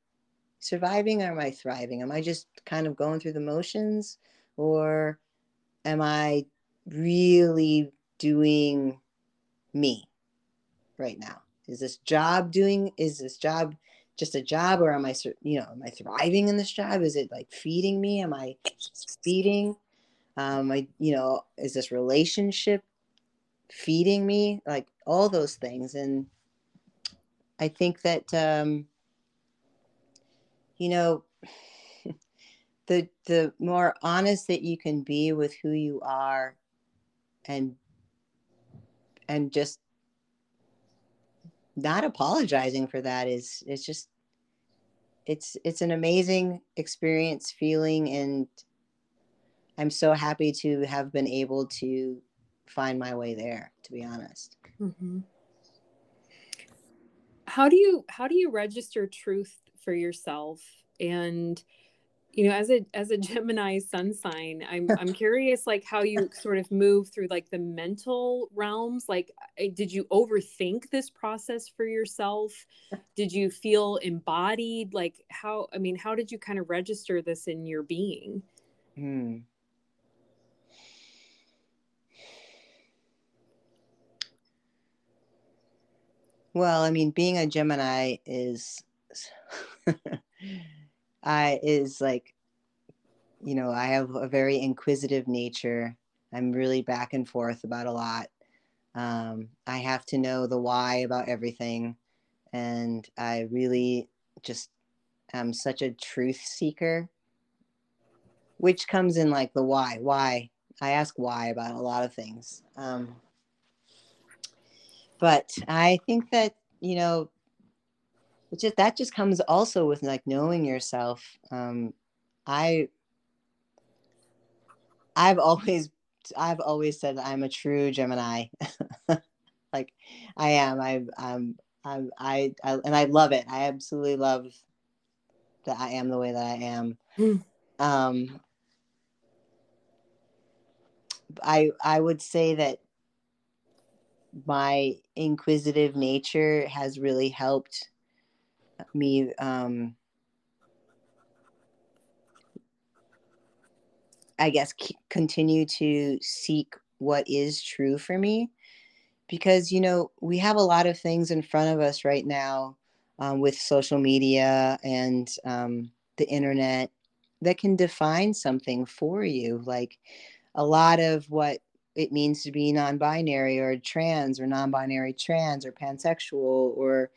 surviving or am I thriving? Am I just kind of going through the motions or am I really doing me right now? Is this job doing, is this job just a job or am I, you know, am I thriving in this job? Is it like feeding me? Am I feeding? Um, I, you know, is this relationship feeding me? Like all those things. And I think that, um, you know, the the more honest that you can be with who you are and and just not apologizing for that is it's just it's it's an amazing experience feeling and i'm so happy to have been able to find my way there to be honest mm-hmm. how do you how do you register truth for yourself and you know as a as a gemini sun sign i'm i'm curious like how you sort of move through like the mental realms like did you overthink this process for yourself? Did you feel embodied? Like how i mean how did you kind of register this in your being? Hmm. well i mean being a gemini is I is like, you know, I have a very inquisitive nature. I'm really back and forth about a lot. Um, I have to know the why about everything. And I really just am such a truth seeker, which comes in like the why. Why? I ask why about a lot of things. Um, but I think that, you know, it just that just comes also with like knowing yourself um i i've always i've always said i'm a true gemini like i am I, i'm I'm, I, I, and I love it. I absolutely love that I am the way that I am. Mm. Um, I, I would say that my inquisitive nature has really helped me um i guess c- continue to seek what is true for me. Because you know we have a lot of things in front of us right now um, with social media and um, the internet that can define something for you. Like a lot of what it means to be non-binary or trans or non-binary trans or pansexual or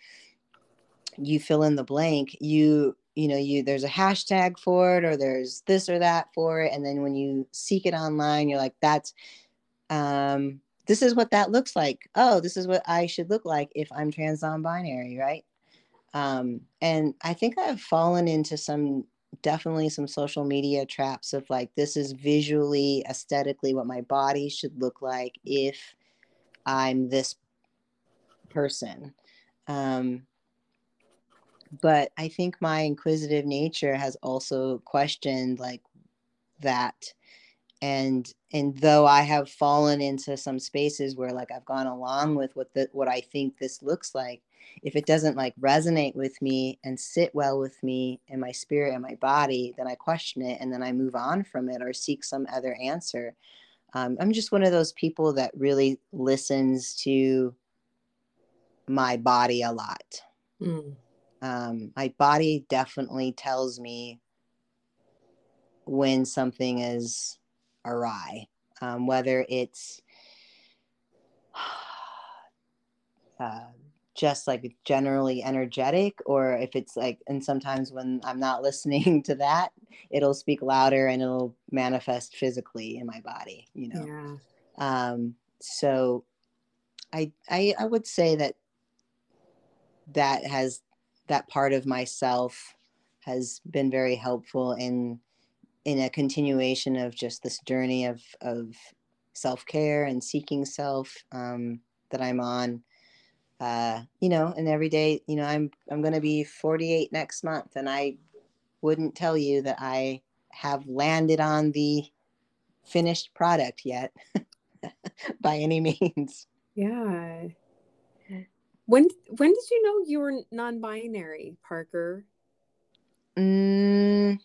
you fill in the blank you you know you there's a hashtag for it or there's this or that for it. And then when you seek it online you're like that's um this is what that looks like. Oh this is what i should look like if i'm trans non-binary right? Um and i think i've fallen into some definitely some social media traps of like this is visually aesthetically what my body should look like if i'm this person. Um but I think my inquisitive nature has also questioned like that. And and though I have fallen into some spaces where like I've gone along with what the what I think this looks like if it doesn't like resonate with me and sit well with me and my spirit and my body then I question it and then I move on from it or seek some other answer. Um, I'm just one of those people that really listens to my body a lot. Mm um, my body definitely tells me when something is awry, um, whether it's uh, just like generally energetic, or if it's like, and sometimes when I'm not listening to that, it'll speak louder and it'll manifest physically in my body, you know. Yeah. Um, so I, I I would say that that has that part of myself has been very helpful in in a continuation of just this journey of of self care and seeking self um, that I'm on. Uh, you know, and every day, you know, I'm I'm going to be 48 next month, and I wouldn't tell you that I have landed on the finished product yet by any means. Yeah. When when did you know you were non-binary, Parker? Mm,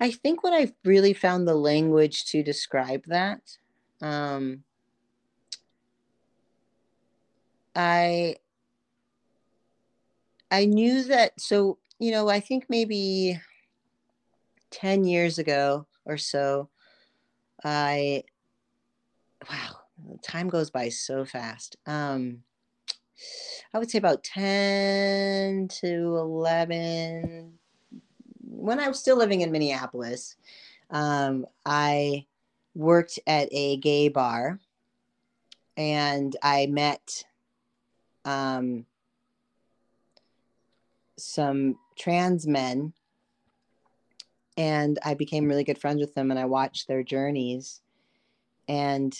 I think when I really found the language to describe that, um, I I knew that. So you know, I think maybe ten years ago or so, I wow, time goes by so fast. Um, I would say about 10 to 11. When I was still living in Minneapolis, um, I worked at a gay bar and I met um, some trans men and I became really good friends with them and I watched their journeys. And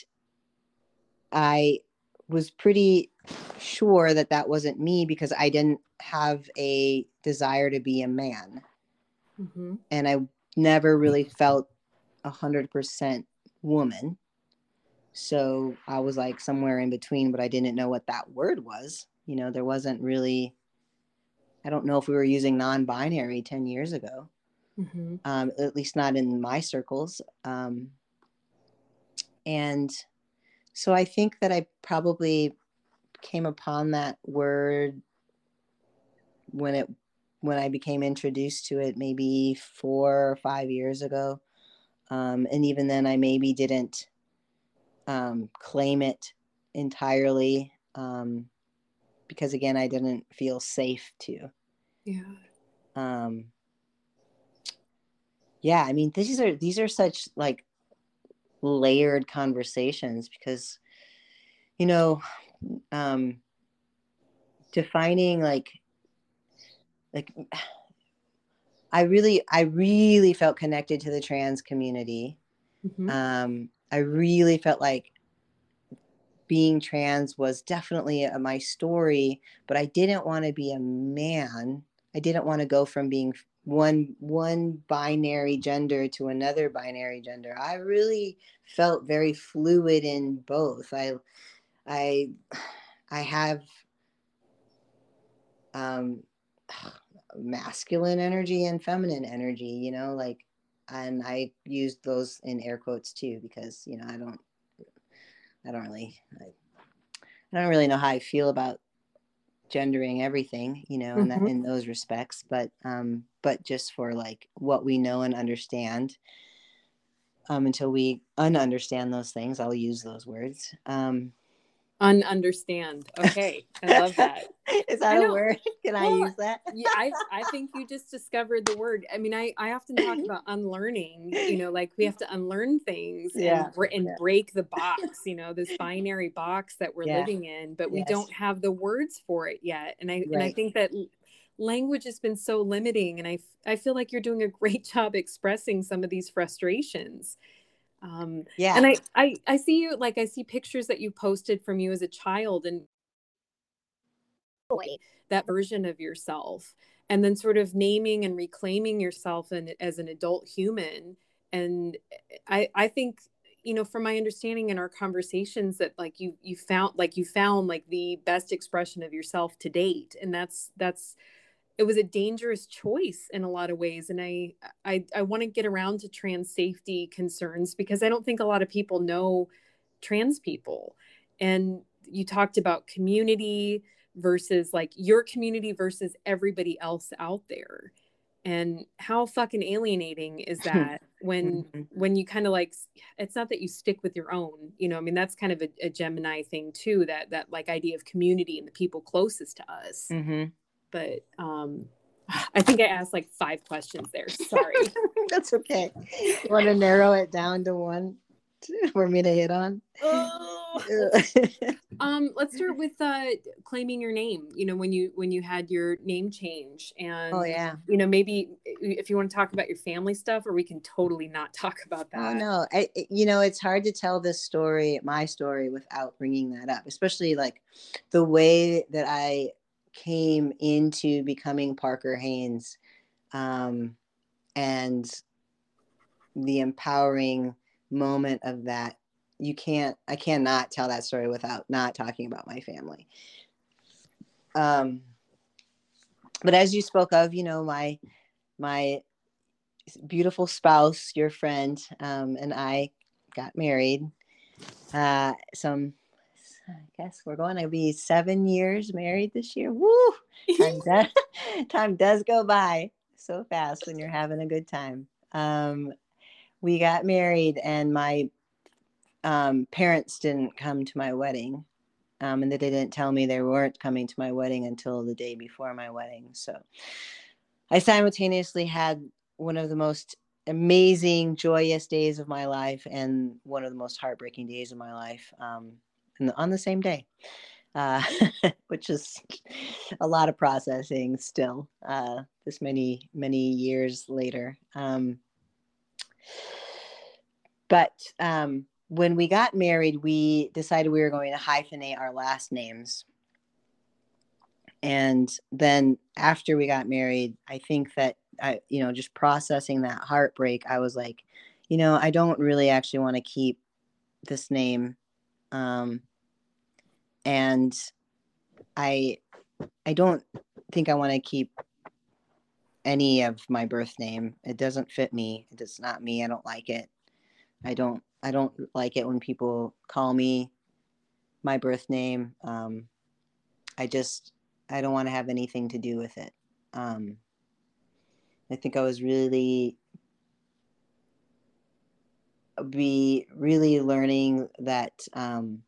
I was pretty sure that that wasn't me because I didn't have a desire to be a man. Mm-hmm. And I never really felt a hundred percent woman. So I was like somewhere in between, but I didn't know what that word was. You know, there wasn't really, I don't know if we were using non binary 10 years ago, mm-hmm. um, at least not in my circles. Um, and so I think that I probably came upon that word when it when I became introduced to it maybe four or five years ago. Um, and even then, I maybe didn't um, claim it entirely um, because, again, I didn't feel safe to. Yeah. Um, yeah, I mean, these are these are such like layered conversations because you know um defining like like i really i really felt connected to the trans community mm-hmm. um i really felt like being trans was definitely a, my story but i didn't want to be a man i didn't want to go from being one one binary gender to another binary gender. I really felt very fluid in both. I I I have um masculine energy and feminine energy, you know, like and I use those in air quotes too because, you know, I don't I don't really I, I don't really know how I feel about gendering everything, you know, in, that, mm-hmm. in those respects, but um, but just for like what we know and understand. Um, until we ununderstand those things, I'll use those words. Um, Ununderstand. Okay. I love that. Is that a word? Can well, I use that? yeah, I, I think you just discovered the word. I mean, I, I often talk about unlearning, you know, like we have to unlearn things yeah. and, and yeah. break the box, you know, this binary box that we're yeah. living in, but we yes. don't have the words for it yet. And I, right. and I think that language has been so limiting and I, I feel like you're doing a great job expressing some of these frustrations um yeah. And I, I i see you like i see pictures that you posted from you as a child and that version of yourself and then sort of naming and reclaiming yourself and as an adult human and i i think you know from my understanding in our conversations that like you you found like you found like the best expression of yourself to date and that's that's it was a dangerous choice in a lot of ways and i i, I want to get around to trans safety concerns because i don't think a lot of people know trans people and you talked about community versus like your community versus everybody else out there and how fucking alienating is that when mm-hmm. when you kind of like it's not that you stick with your own you know i mean that's kind of a, a gemini thing too that that like idea of community and the people closest to us mm-hmm but um I think I asked like five questions there. Sorry. That's okay. You want to narrow it down to one for me to hit on? Oh, um, let's start with uh, claiming your name. You know, when you when you had your name change, and oh yeah, you know, maybe if you want to talk about your family stuff, or we can totally not talk about that. oh that. no, I, you know, it's hard to tell this story, my story, without bringing that up, especially like the way that I came into becoming Parker Haines, um, and the empowering moment of that you can't i cannot tell that story without not talking about my family. Um but as you spoke of you know my my beautiful spouse your friend um and i got married uh some i guess we're going to be seven years married this year. Woo! Time does, time does go by so fast when you're having a good time. Um we got married and my um, parents didn't come to my wedding um, and they didn't tell me they weren't coming to my wedding until the day before my wedding. So i simultaneously had one of the most amazing joyous days of my life and one of the most heartbreaking days of my life. Um, on the same day uh, which is a lot of processing still uh, this many many years later um, but um, when we got married, we decided we were going to hyphenate our last names. And then after we got married, I think that I, you know, just processing that heartbreak, I was like, you know, I don't really actually want to keep this name. Um, and I, I don't think I want to keep any of my birth name. It doesn't fit me. It's not me. I don't like it. I don't I don't like it when people call me my birth name. Um, I just I don't want to have anything to do with it. Um, I think I was really be really learning that um,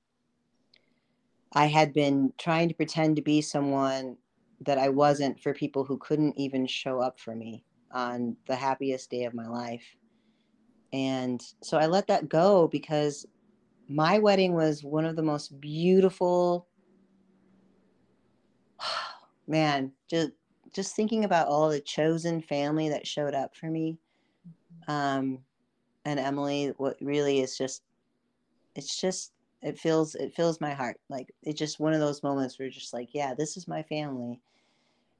I had been trying to pretend to be someone that I wasn't for people who couldn't even show up for me on the happiest day of my life. And so I let that go because my wedding was one of the most beautiful man, just just thinking about all the chosen family that showed up for me. Um and Emily, what really is just it's just it feels it fills my heart. Like it's just one of those moments where just like, yeah, this is my family.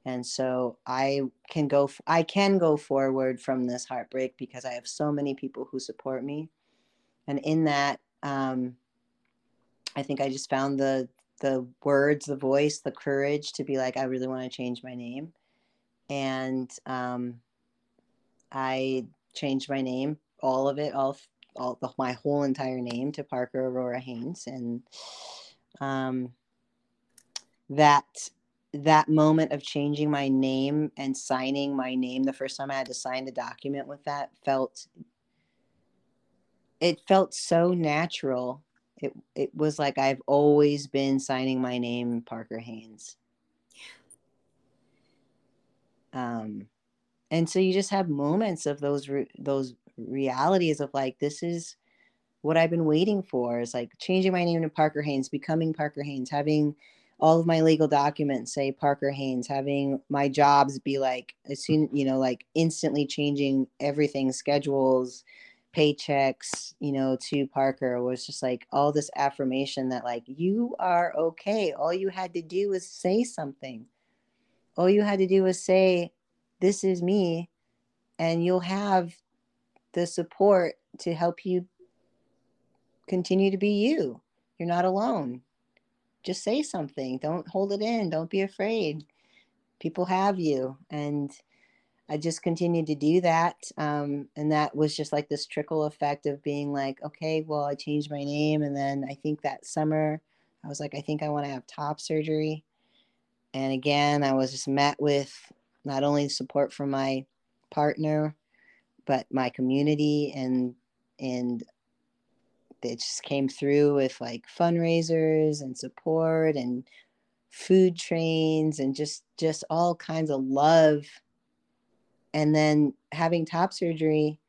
And so i can go i can go forward from this heartbreak because i have so many people who support me. And in that um, i think i just found the the words the voice the courage to be like i really want to change my name. And um, i changed my name all of it all all the, my whole entire name to parker aurora haines and um, that that moment of changing my name and signing my name the first time I had to sign the document with that felt it felt so natural. It it was like I've always been signing my name Parker Haines. Um and so you just have moments of those those realities of like this is what I've been waiting for is like changing my name to Parker Haines, becoming Parker Haines, having all of my legal documents say Parker Haines, having my jobs be like as soon, you know, like instantly changing everything, schedules, paychecks, you know, to Parker was just like all this affirmation that like you are okay. All you had to do was say something. All you had to do was say, This is me, and you'll have the support to help you continue to be you. You're not alone just say something. Don't hold it in. Don't be afraid. People have you. And I just continued to do that. Um, and that was just like this trickle effect of being like, okay, well, I changed my name. And then I think that summer, I was like, I think I want to have top surgery. And again, I was just met with not only support from my partner, but my community and and it just came through with like fundraisers and support and food trains and just just all kinds of love. And then having top surgery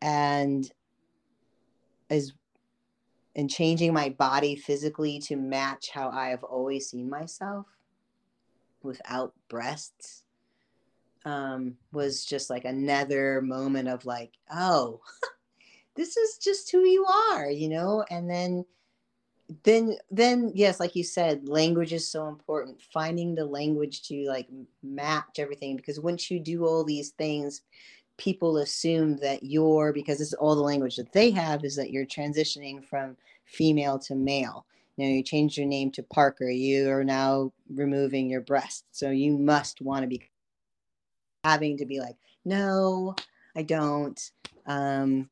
and as and changing my body physically to match how I have always seen myself without breasts um, was just like another moment of like, oh, this is just who you are, you know? And then, then, then, yes, like you said, language is so important. Finding the language to like match everything because once you do all these things, people assume that you're because it's all the language that they have is that you're transitioning from female to male you know you changed your name to parker you are now removing your breast so you must want to be having to be like no i don't um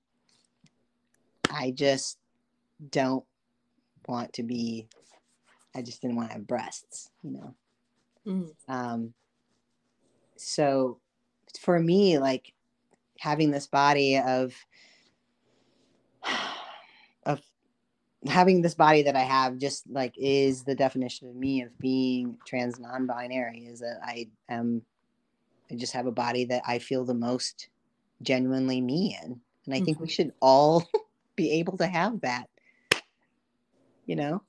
i just don't want to be i just didn't want to have breasts you know mm. um so for me like having this body of of having this body that I have just like is the definition of me of being trans non-binary is that I am I just have a body that I feel the most genuinely me in. And I mm-hmm. think we mm-hmm. should all be able to have that. You know?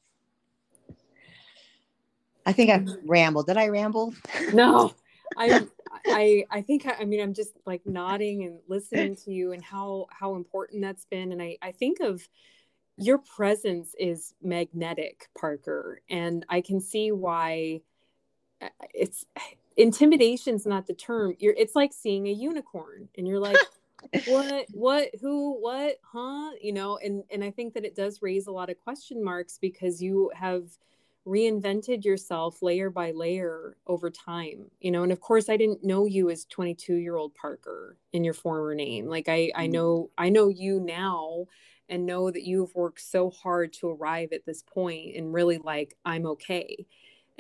I think I've mm-hmm. rambled. Did I ramble? No. I I I think I mean I'm just like nodding and listening to you and how how important that's been and I I think of your presence is magnetic Parker and I can see why uh, it's intimidation's not the term. You're it's like seeing a unicorn and you're like what what who what huh? You know and and I think that it does raise a lot of question marks because you have reinvented yourself layer by layer over time you know and of course i didn't know you as 22 year old parker in your former name. Like i i mm-hmm. know i know you now and know that you've worked so hard to arrive at this point and really like i'm okay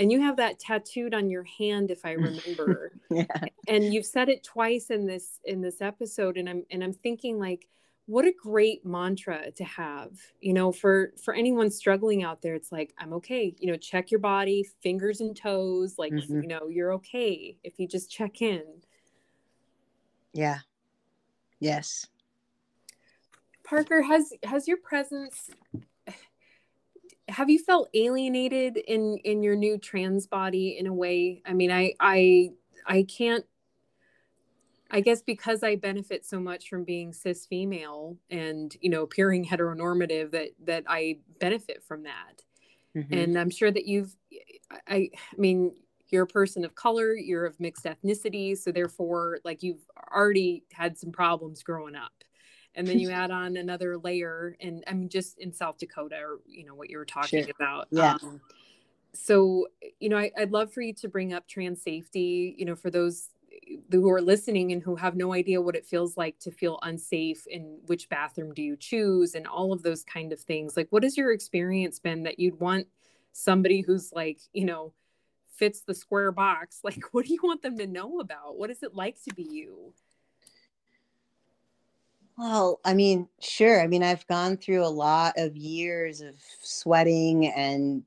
and you have that tattooed on your hand if i remember yeah. and you've said it twice in this in this episode and i'm and i'm thinking like what a great mantra to have you know for for anyone struggling out there it's like i'm okay you know check your body fingers and toes like mm-hmm. you know you're okay if you just check in yeah yes parker has has your presence have you felt alienated in in your new trans body in a way i mean i i i can't I guess because I benefit so much from being cis female and you know appearing heteronormative that that I benefit from that. Mm-hmm. And I'm sure that you've I I mean you're a person of color, you're of mixed ethnicity, so therefore like you've already had some problems growing up. And then you add on another layer and I mean just in South Dakota or you know what you were talking sure. about. Yeah. Um, so you know I, i'd love for you to bring up trans safety you know for those who are listening and who have no idea what it feels like to feel unsafe and which bathroom do you choose and all of those kind of things like what has your experience been that you'd want somebody who's like you know fits the square box like what do you want them to know about what is it like to be you well i mean sure i mean i've gone through a lot of years of sweating and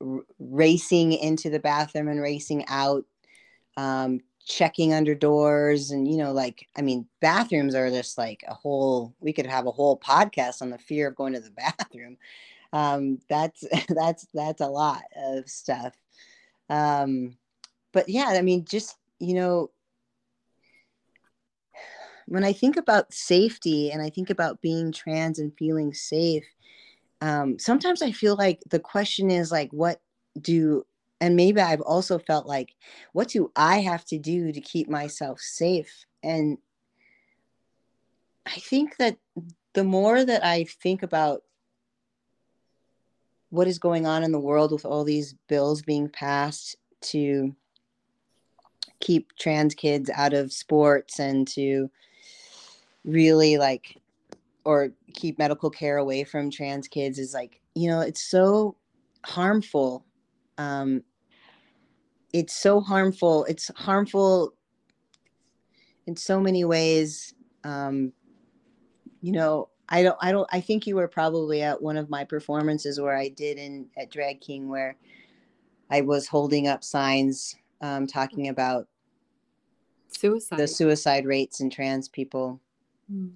r- racing into the bathroom and racing out um, checking under doors and you know like i mean bathrooms are just like a whole we could have a whole podcast on the fear of going to the bathroom. Um that's that's that's a lot of stuff. Um but yeah i mean just you know when i think about safety and i think about being trans and feeling safe um sometimes i feel like the question is like what do and maybe I've also felt like, what do I have to do to keep myself safe? And I think that the more that I think about what is going on in the world with all these bills being passed to keep trans kids out of sports and to really like or keep medical care away from trans kids is like you know it's so harmful um, it's so harmful. It's harmful in so many ways. Um, you know, I don't, I don't, I think you were probably at one of my performances where I did in at Drag King where I was holding up signs um, talking about suicide, the suicide rates in trans people. Mm.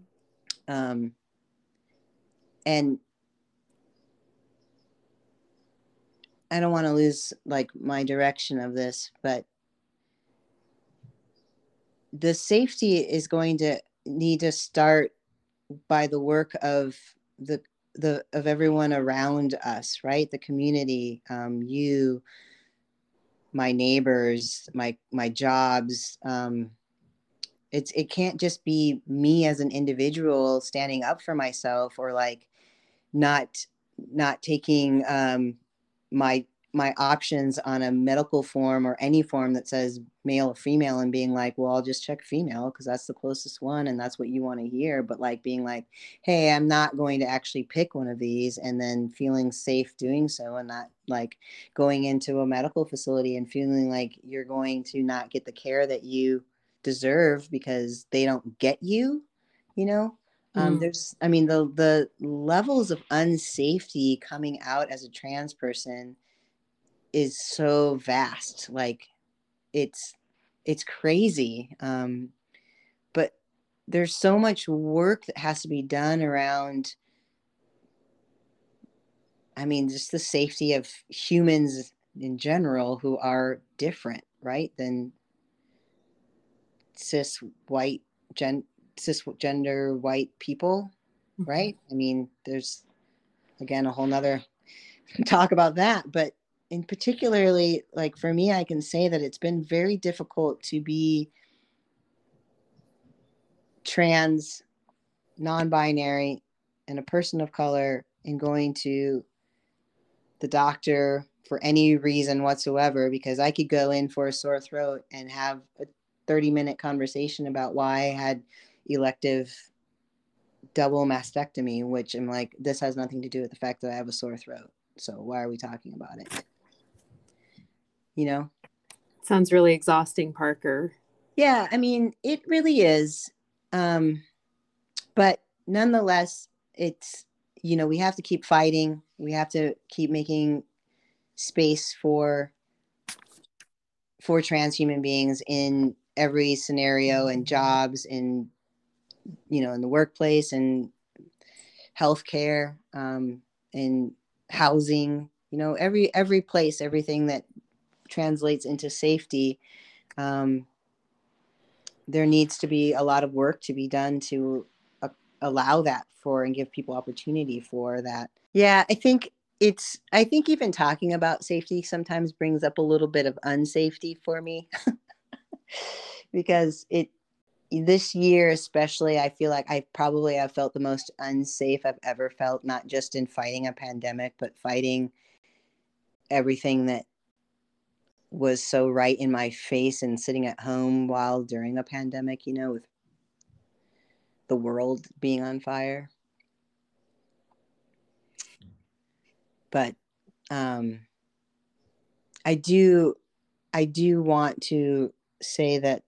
Um, and I don't want to lose like my direction of this, but the safety is going to need to start by the work of the the of everyone around us right the community um, you my neighbors my my jobs um, it's it can't just be me as an individual standing up for myself or like not not taking um, my my options on a medical form or any form that says male or female and being like, well, I'll just check female because that's the closest one and that's what you want to hear. But like being like, hey, I'm not going to actually pick one of these and then feeling safe doing so and not like going into a medical facility and feeling like you're going to not get the care that you deserve because they don't get you, you know? Um, mm. there's, I mean, the the levels of unsafety coming out as a trans person is so vast like it's it's crazy um but there's so much work that has to be done around i mean just the safety of humans in general who are different right than cis white gen cisgender white people mm-hmm. right i mean there's again a whole nother talk about that but in particularly like for me i can say that it's been very difficult to be trans non-binary and a person of color in going to the doctor for any reason whatsoever because i could go in for a sore throat and have a 30 minute conversation about why i had elective double mastectomy which i'm like this has nothing to do with the fact that i have a sore throat. So why are we talking about it? You know? Sounds really exhausting parker. Yeah i mean it really is. Um but nonetheless it's you know we have to keep fighting. We have to keep making space for for transhuman beings in every scenario and jobs in you know in the workplace and healthcare um and housing you know every every place everything that translates into safety, um, there needs to be a lot of work to be done to uh, allow that for and give people opportunity for that. Yeah, I think it's, I think even talking about safety sometimes brings up a little bit of unsafety for me because it, this year especially i feel like i probably have felt the most unsafe i've ever felt not just in fighting a pandemic but fighting everything that was so right in my face and sitting at home while during a pandemic, you know, with the world being on fire. But um, I do, I do want to say that,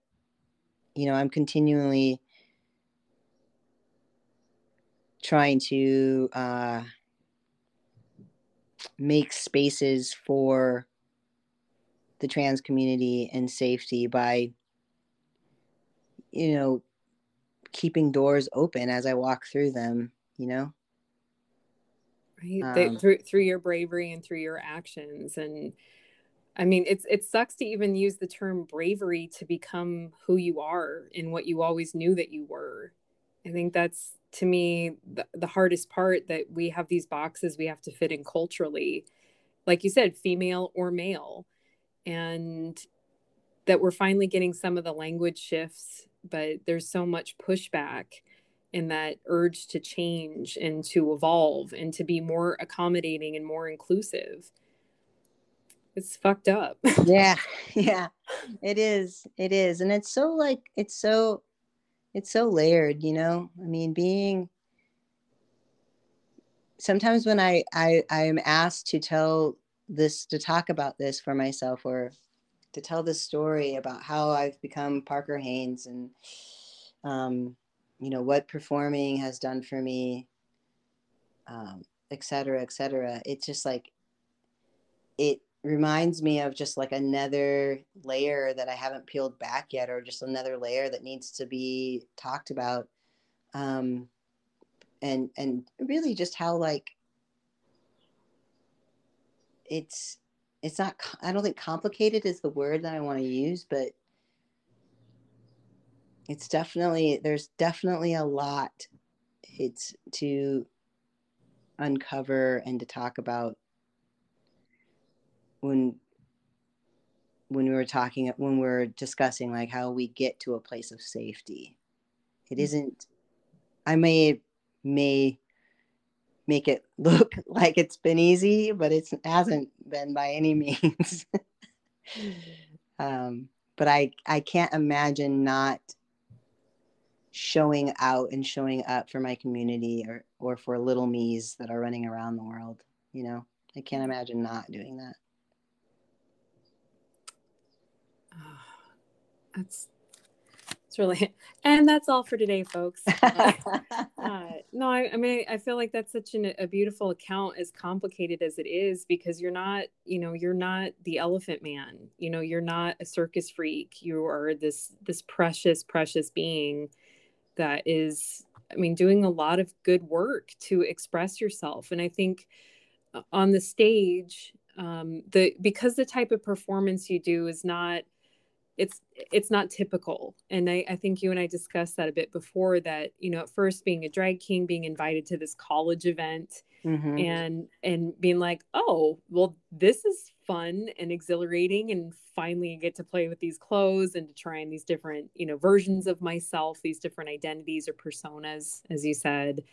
you know, I'm continually trying to uh, make spaces for the trans community and safety by you know keeping doors open as i walk through them you know? Right. Um, they, through through your bravery and through your actions and i mean it's it sucks to even use the term bravery to become who you are and what you always knew that you were. I think that's to me the, the hardest part that we have these boxes we have to fit in culturally. Like you said female or male. And that we're finally getting some of the language shifts, but there's so much pushback in that urge to change and to evolve and to be more accommodating and more inclusive. It's fucked up. yeah. Yeah. It is. It is. And it's so like it's so it's so layered, you know? I mean, being sometimes when I I I am asked to tell this to talk about this for myself or to tell this story about how I've become Parker Haines and um, you know what performing has done for me, um, et cetera, et cetera. It's just like it reminds me of just like another layer that I haven't peeled back yet, or just another layer that needs to be talked about. Um, and and really just how like it's it's not i don't think complicated is the word that i want to use but it's definitely there's definitely a lot it's to uncover and to talk about when when we were talking when we are discussing like how we get to a place of safety it mm. isn't i may may make it look like it's been easy but it hasn't been by any means um, but i i can't imagine not showing out and showing up for my community or or for little me's that are running around the world you know i can't mm. imagine not doing that That's it's really and that's all for today, folks. Uh, uh, no, I, I, mean I feel like that's such an, a beautiful account, as complicated as it is, because you're not, you know, you're not the Elephant Man. You know, you're not a circus freak. You are this this precious, precious being that is, I mean, doing a lot of good work to express yourself. And I think uh, on the stage, um, the because the type of performance you do is not it's it's not typical. And I, I think you and i discussed that a bit before that you know at first being a drag king being invited to this college event mm-hmm. and and being like oh well this is fun and exhilarating and finally I get to play with these clothes and to try on these different you know versions of myself these different identities or personas as you said.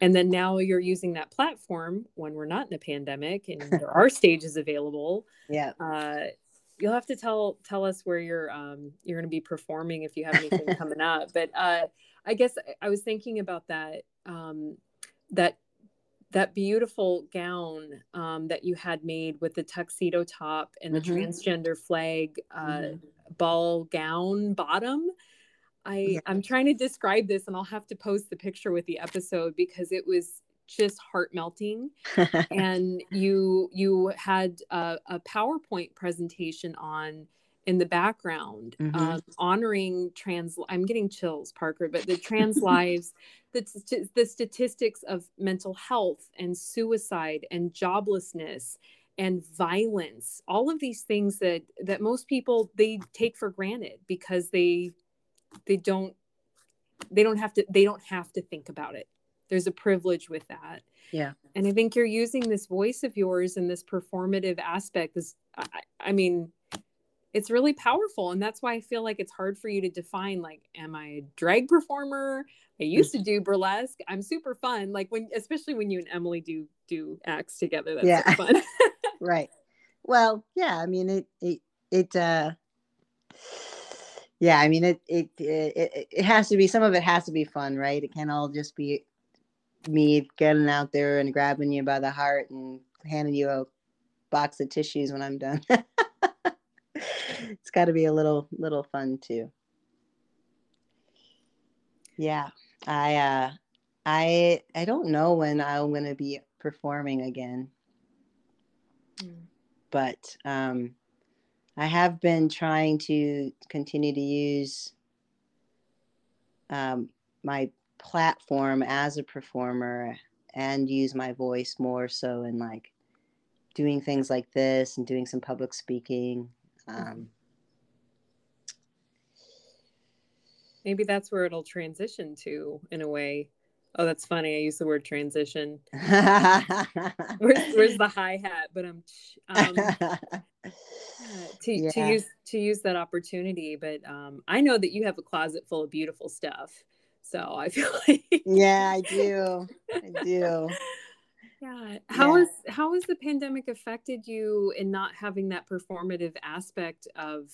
And then now you're using that platform when we're not in a pandemic and there are stages available yeah. uh, you'll have to tell tell us where you're um you're going to be performing if you have anything coming up but uh i guess i was thinking about that um that that beautiful gown um, that you had made with the tuxedo top and the mm-hmm. transgender flag uh, mm-hmm. ball gown bottom i yeah. i'm trying to describe this and i'll have to post the picture with the episode because it was just heart melting and you you had a, a, powerpoint presentation on in the background mm-hmm. um, honoring trans i'm getting chills parker but the trans lives the, the statistics of mental health and suicide and joblessness and violence all of these things that that most people they take for granted because they they don't they don't have to they don't have to think about it there's a privilege with that. Yeah. And i think you're using this voice of yours and this performative aspect this I, I, mean it's really powerful. And that's why i feel like it's hard for you to define like am i a drag performer? I used to do burlesque. I'm super fun. Like when especially when you and emily do do acts together that's yeah. So fun. Right. Well yeah i mean it it it uh yeah i mean it, it it it has to be some of it has to be fun right? It can't all just be me getting out there and grabbing you by the heart and handing you a box of tissues when I'm done. it's got to be a little little fun too. Yeah, I uh, I I don't know when I'm going to be performing again, mm. but um, I have been trying to continue to use um, my platform as a performer and use my voice more so in like doing things like this and doing some public speaking. Um, Maybe that's where it'll transition to in a way. Oh, that's funny. I use the word transition. where's, where's, the hi hat? But I'm um, to yeah. to use to use that opportunity. But um, I know that you have a closet full of beautiful stuff. So I feel like Yeah, I do. I do. Yeah. How yeah. Is, how has the pandemic affected you in not having that performative aspect of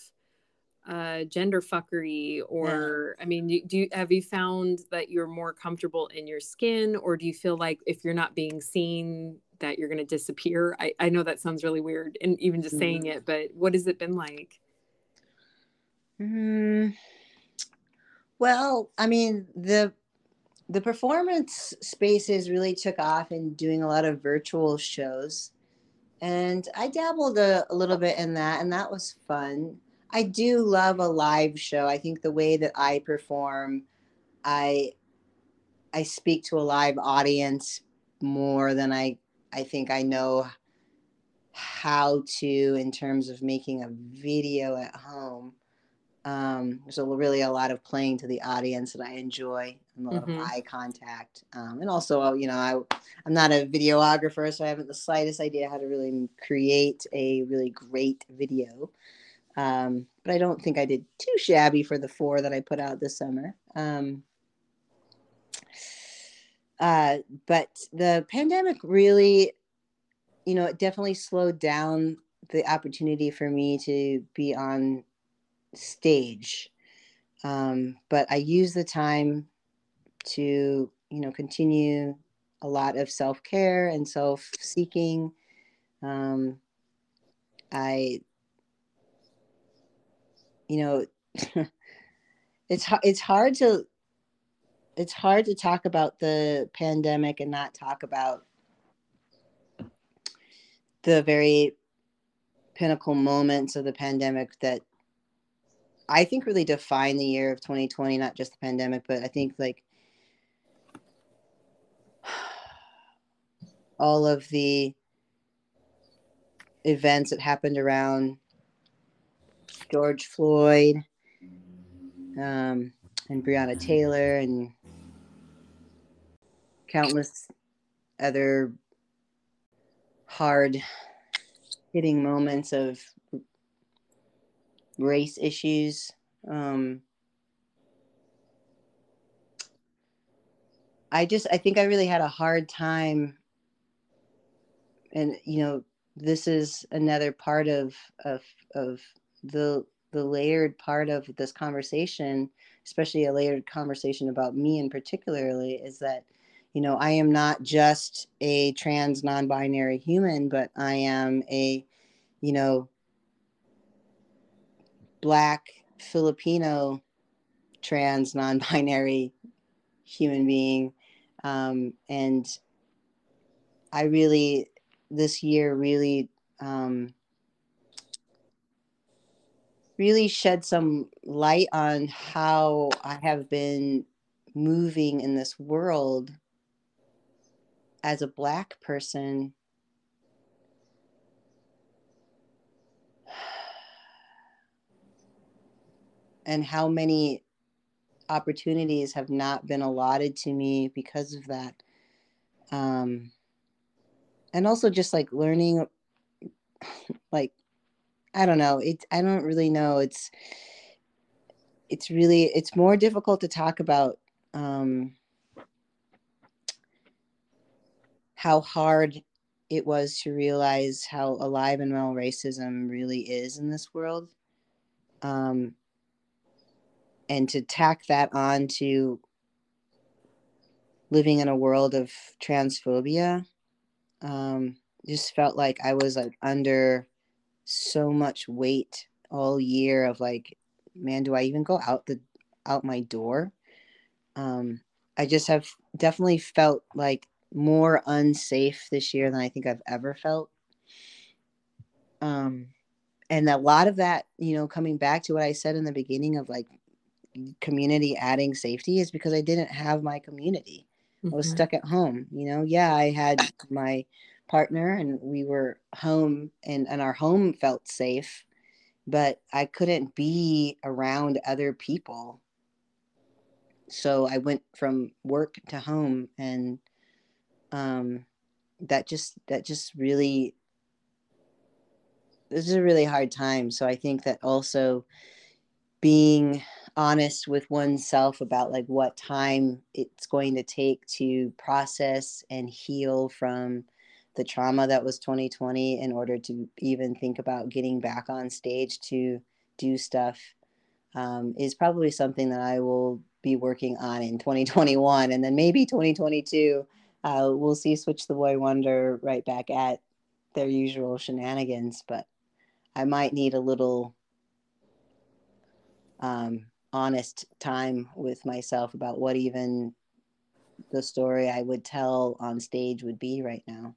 uh, gender fuckery or yeah. i mean do you have you found that you're more comfortable in your skin or do you feel like if you're not being seen that you're going to disappear I, I know that sounds really weird and even just mm. saying it but what has it been like mm, well, I mean, the the performance spaces really took off in doing a lot of virtual shows. And I dabbled a, a, little bit in that, and that was fun. I do love a live show. I think the way that I perform, I I speak to a live audience more than I I think I know how to in terms of making a video at home um, there's a, really a lot of playing to the audience that I enjoy, and a lot mm-hmm. of eye contact, um, and also, uh, you know, I I'm not a videographer, so I haven't the slightest idea how to really create a really great video. Um, but I don't think I did too shabby for the four that I put out this summer. Um, uh, but the pandemic really, you know, it definitely slowed down the opportunity for me to be on stage. Um, but I use the time to, you know, continue a lot of self care and self seeking. Um, I, you know, it's it's hard to it's hard to talk about the pandemic and not talk about the very pinnacle moments of the pandemic that I think really define the year of 2020, not just the pandemic, but I think like all of the events that happened around George Floyd um, and Breonna Taylor and countless other hard hitting moments of race issues. Um, I just, I think I really had a hard time. And, you know, this is another part of, of, of the, the layered part of this conversation, especially a layered conversation about me in particularly, is that, you know, I am not just a trans non binary human, but I am a, you know, black filipino trans non-binary human being. Um, and i really this year really um, really shed some light on how i have been moving in this world as a black person and how many opportunities have not been allotted to me because of that. Um and also just like learning like i don't know it i don't really know it's it's really it's more difficult to talk about um how hard it was to realize how alive and well racism really is in this world. Um and to tack that on to living in a world of transphobia um, just felt like i was like under so much weight all year of like man do i even go out the out my door? Um, i just have definitely felt like more unsafe this year than i think i've ever felt. Um, and a lot of that you know coming back to what i said in the beginning of like community adding safety is because I didn't have my community. Mm-hmm. I was mm-hmm. stuck at home. You know, yeah, I had my partner and we were home and, and our home felt safe, but I couldn't be around other people. So I went from work to home and um that just that just really this is a really hard time. So I think that also being honest with oneself about like what time it's going to take to process and heal from the trauma that was 2020 in order to even think about getting back on stage to do stuff um, is probably something that I will be working on in 2021 and then maybe 2022 uh, we'll see switch the boi wonder right back at their usual shenanigans but I might need a little um, honest time with myself about what even the story I would tell on stage would be right now.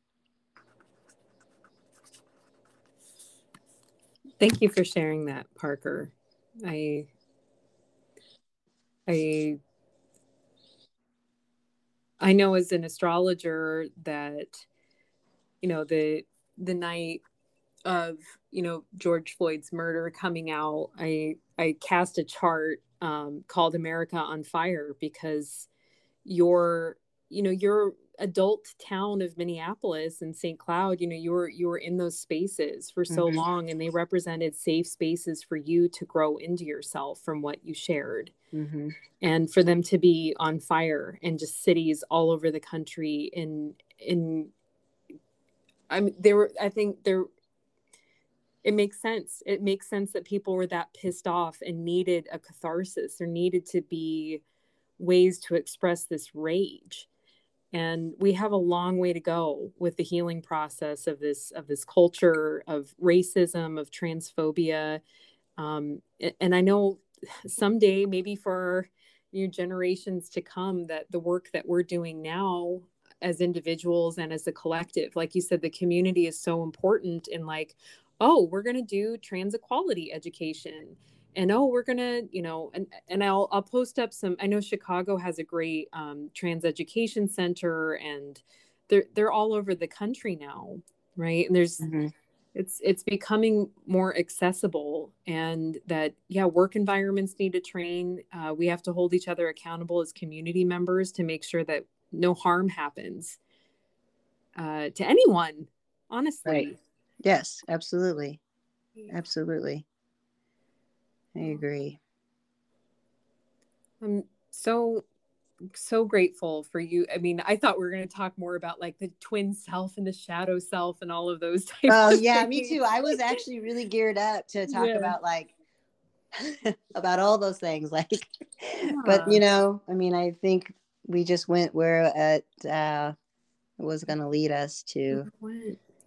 Thank you for sharing that, Parker. I I I know as an astrologer that you know the the night of you know George Floyd's murder coming out, I I cast a chart um, called America on Fire because your you know your adult town of Minneapolis and St. Cloud, you know, you were you were in those spaces for so mm-hmm. long and they represented safe spaces for you to grow into yourself from what you shared. Mm-hmm. And for them to be on fire and just cities all over the country in in I mean there were I think there it makes sense. It makes sense that people were that pissed off and needed a catharsis. There needed to be ways to express this rage and we have a long way to go with the healing process of this of this culture of racism of transphobia um, and i know someday maybe for new generations to come that the work that we're doing now as individuals and as a collective like you said the community is so important in like oh we're going to do trans equality education and oh we're gonna you know and and i'll i'll post up some i know chicago has a great um, trans education center and they're they're all over the country now right and there's mm-hmm. it's it's becoming more accessible and that yeah work environments need to train uh, we have to hold each other accountable as community members to make sure that no harm happens uh, to anyone honestly right. Yes absolutely absolutely I agree. I'm so so grateful for you. I mean, I thought we were going to talk more about like the twin self and the shadow self and all of those types. Oh yeah, me too. I was actually really geared up to talk yeah. about like about all those things. Like, yeah. but you know, I mean, I think we just went where it uh, was going to lead us to.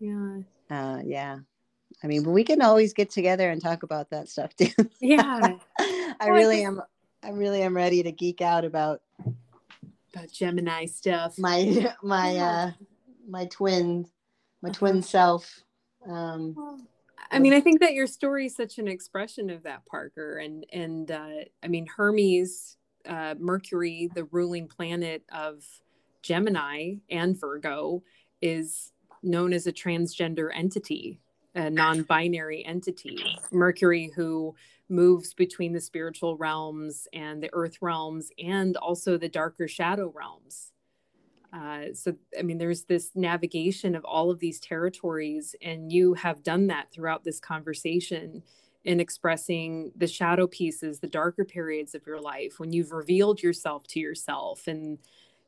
Yeah. Uh, yeah. I mean, we can always get together and talk about that stuff too. Yeah. I well, really I am I really am ready to geek out about about Gemini stuff. My my yeah. uh my twin my uh-huh. twin self. Um I mean, I think that your story is such an expression of that, Parker. And and uh, I mean, Hermes, uh, Mercury, the ruling planet of Gemini and Virgo, is known as a transgender entity a non-binary entity. Mercury who moves between the spiritual realms and the earth realms and also the darker shadow realms. Uh, so i mean there's this navigation of all of these territories and you have done that throughout this conversation in expressing the shadow pieces the darker periods of your life when you've revealed yourself to yourself and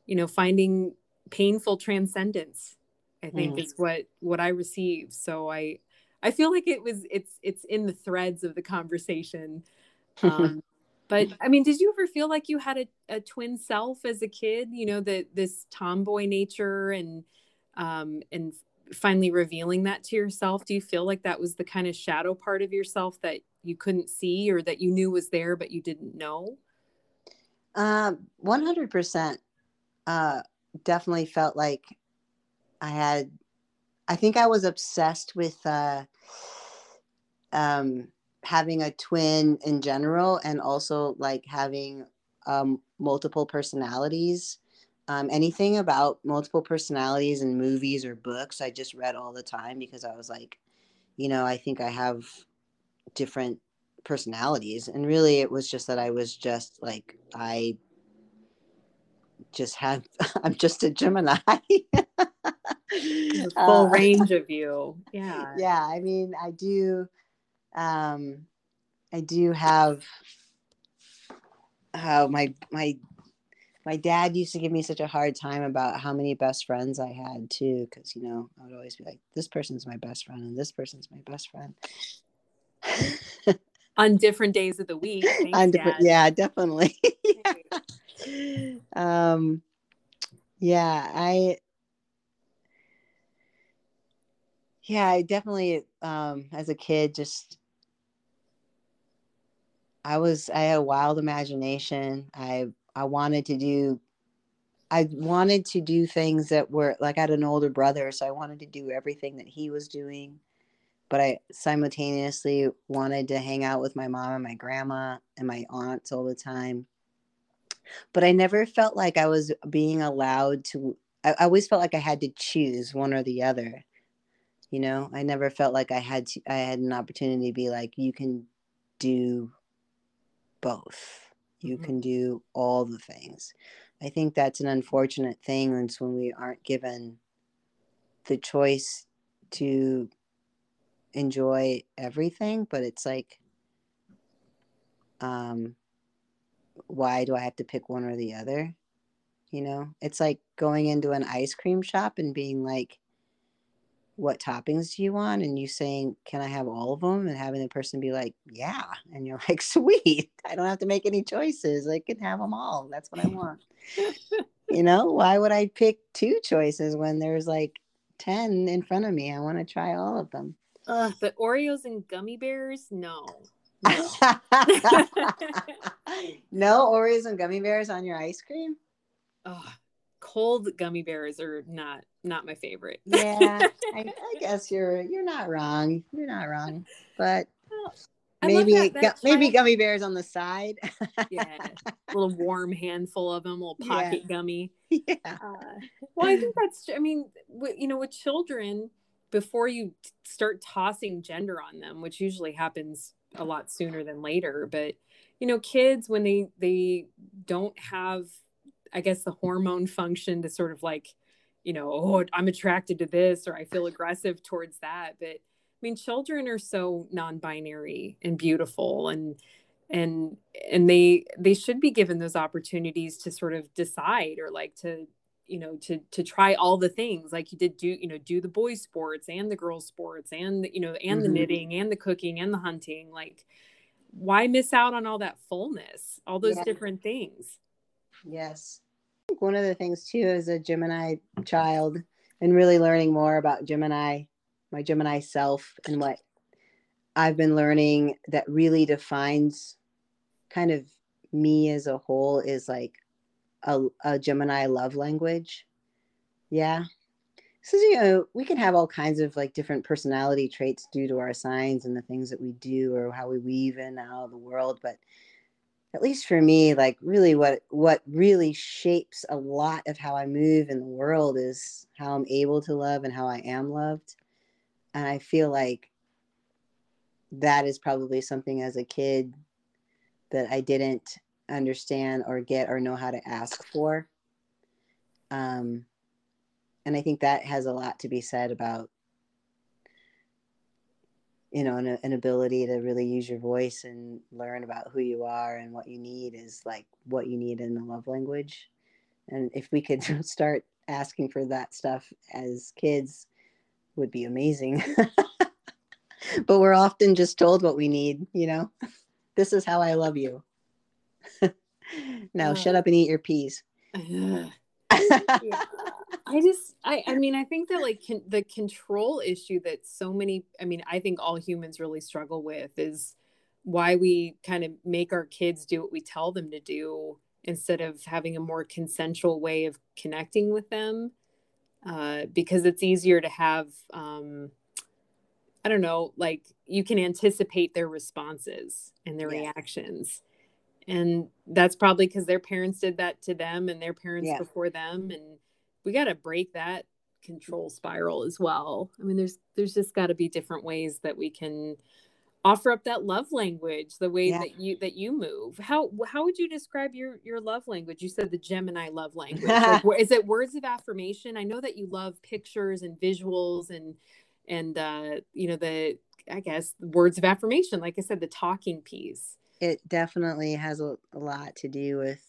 you know finding painful transcendence i think mm. is what what i received so i I feel like it was it's it's in the threads of the conversation. Um, but I mean, did you ever feel like you had a, a twin self as a kid? You know, that this tomboy nature and um, and finally revealing that to yourself. Do you feel like that was the kind of shadow part of yourself that you couldn't see or that you knew was there but you didn't know? Um, one hundred percent. Uh, definitely felt like I had I think I was obsessed with uh, um, having a twin in general, and also like having um, multiple personalities. Um, anything about multiple personalities in movies or books, I just read all the time because I was like, you know, I think I have different personalities, and really, it was just that I was just like I just have I'm just a Gemini. the full uh, range of you. Yeah. Yeah. I mean, I do, um, I do have, uh, my, my, my dad used to give me such a hard time about how many best friends I had too. Cause you know, I would always be like, this person's my best friend and this person's my best friend. On different days of the week. Thanks, On different, yeah, definitely. yeah. Um, yeah, I, yeah i definitely um as a kid just i was i had a wild imagination. I i wanted to do i wanted to do things that were like i had an older brother so i wanted to do everything that he was doing but i simultaneously wanted to hang out with my mom and my grandma and my aunts all the time. But i never felt like i was being allowed to I, I always felt like i had to choose one or the other you know i never felt like i had to, i had an opportunity to be like you can do both. You mm-hmm. can do all the things. I think that's an unfortunate thing it's when we aren't given the choice to enjoy everything but it's like um why do i have to pick one or the other? You know it's like going into an ice cream shop and being like what toppings do you want? And you saying can i have all of them and having the person be like yeah and you're like sweet i don't have to make any choices i can have them all that's what i want. You know why would i pick two choices when there's like 10 in front of me? I want to try all of them. Uh, but oreos and gummy bears? No no. no oreos and gummy bears on your ice cream? Oh cold gummy bears are not not my favorite. yeah, I, I, guess you're you're not wrong. You're not wrong, but well, maybe that, that gu- maybe gummy bears on the side. yeah, a little warm handful of them, a little pocket yeah. gummy. Yeah. Uh, well, I think that's. I mean, w- you know, with children, before you start tossing gender on them, which usually happens a lot sooner than later, but you know, kids when they they don't have I guess the hormone function to sort of like, you know, oh, I'm attracted to this or I feel aggressive towards that. But I mean, children are so non-binary and beautiful and and and they they should be given those opportunities to sort of decide or like to you know to to try all the things like you did do you know do the boys sports and the girls sports and the, you know and mm-hmm. the knitting and the cooking and the hunting like why miss out on all that fullness all those yeah. different things yes one of the things too as a Gemini child and really learning more about Gemini, my Gemini self, and what I've been learning that really defines kind of me as a whole is like a, a Gemini love language. Yeah. So, you know, we can have all kinds of like different personality traits due to our signs and the things that we do or how we weave in out of the world. But at least for me like really what what really shapes a lot of how i move in the world is how i'm able to love and how i am loved. And i feel like that is probably something as a kid that i didn't understand or get or know how to ask for. Um and i think that has a lot to be said about you know, an, an ability to really use your voice and learn about who you are and what you need is like what you need in the love language. And if we could start asking for that stuff as kids would be amazing. but we're often just told what we need, you know. This is how I love you. now uh, shut up and eat your peas. yeah. I just, I, I mean, I think that like con- the control issue that so many, I mean, I think all humans really struggle with is why we kind of make our kids do what we tell them to do instead of having a more consensual way of connecting with them. Uh, because it's easier to have, um, I don't know, like you can anticipate their responses and their yeah. reactions. And that's probably because their parents did that to them and their parents yeah. before them. And we got to break that control spiral as well. I mean, there's there's just got to be different ways that we can offer up that love language, the way yeah. that you that you move. How how would you describe your your love language? You said the Gemini love language. like, is it words of affirmation? I know that you love pictures and visuals and and uh, you know the I guess words of affirmation. Like I said, the talking piece. It definitely has a, a lot to do with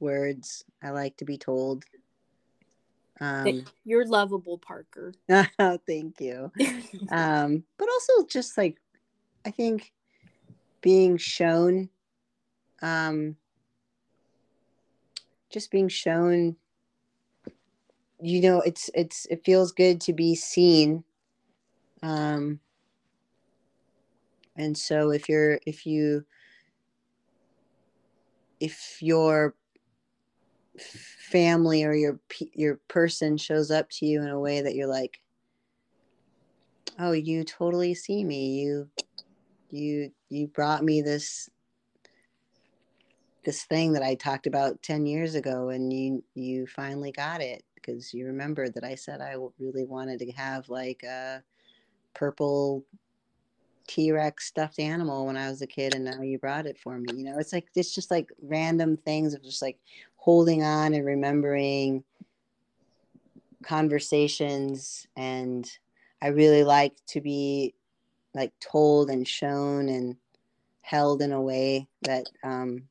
words. I like to be told um, You're lovable, Parker. thank you. um, but also just like I think being shown, um, just being shown. You know, it's it's it feels good to be seen. Um, and so if you're if you if you're family or your your person shows up to you in a way that you're like oh you totally see me. You you you brought me this this thing that I talked about 10 years ago and you you finally got it because you remember that I said I really wanted to have like a purple T Rex stuffed animal when I was a kid, and now you brought it for me. You know, it's like it's just like random things of just like holding on and remembering conversations. And I really like to be like told and shown and held in a way that um,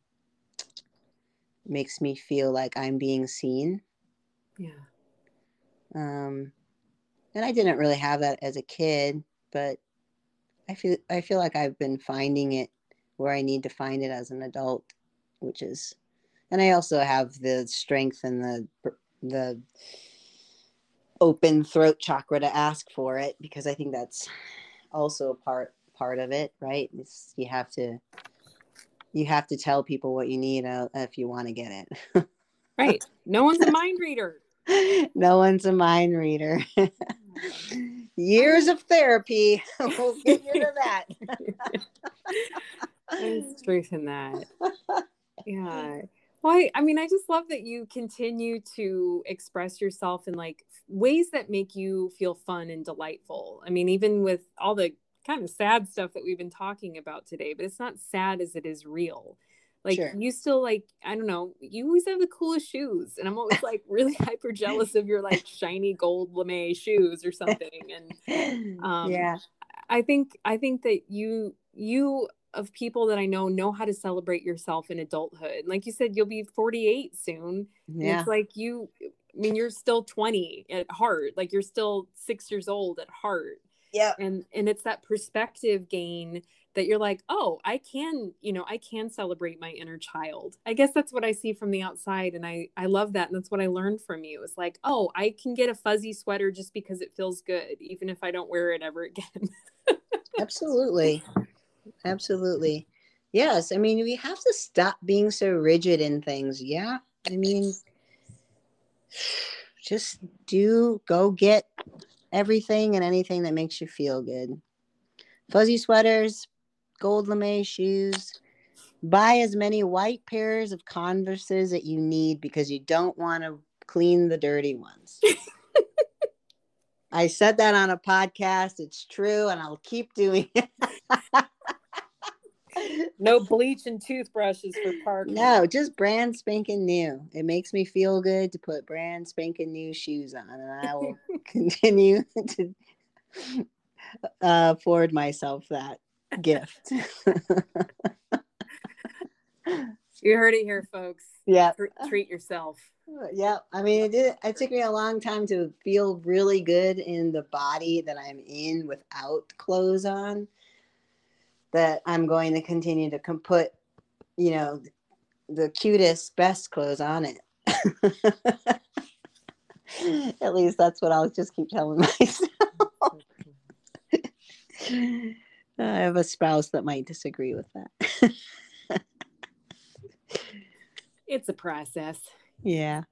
makes me feel like I'm being seen. Yeah. Um, and I didn't really have that as a kid, but I feel I feel like I've been finding it where I need to find it as an adult, which is, and I also have the strength and the the open throat chakra to ask for it because I think that's also a part part of it, right? It's, you have to you have to tell people what you need uh, if you want to get it. right. No one's a mind reader. no one's a mind reader. Years of therapy will get you to that. There's truth in that. Yeah. Well, I, I mean, I just love that you continue to express yourself in like ways that make you feel fun and delightful. I mean, even with all the kind of sad stuff that we've been talking about today, but it's not sad as it is real. Like sure. you still like, I don't know, you always have the coolest shoes. And I'm always like really hyper jealous of your like shiny gold lame shoes or something. And um yeah. I think I think that you you of people that I know know how to celebrate yourself in adulthood. Like you said, you'll be 48 soon. Yeah. It's like you I mean, you're still 20 at heart. Like you're still six years old at heart yeah and and it's that perspective gain that you're like oh i can you know i can celebrate my inner child. I guess that's what i see from the outside and i i love that and that's what i learned from you it's like oh i can get a fuzzy sweater just because it feels good even if i don't wear it ever again. Absolutely. Absolutely. Yes i mean we have to stop being so rigid in things yeah? I mean just do go get everything and anything that makes you feel good. Fuzzy sweaters, gold lame shoes. Buy as many white pairs of Converses that you need because you don't want to clean the dirty ones. I said that on a podcast. It's true, and I'll keep doing it. no bleach and toothbrushes for Park. No, just brand spanking new. It makes me feel good to put brand spanking new shoes on, and I will continue to uh, forward myself that gift. you heard it here, folks. Yeah, treat yourself. Yeah, I mean, it did. It took me a long time to feel really good in the body that I'm in without clothes on that I'm going to continue to com- put, you know, the cutest, best clothes on it. At least that's what I'll just keep telling myself. I have a spouse that might disagree with that. it's a process. Yeah.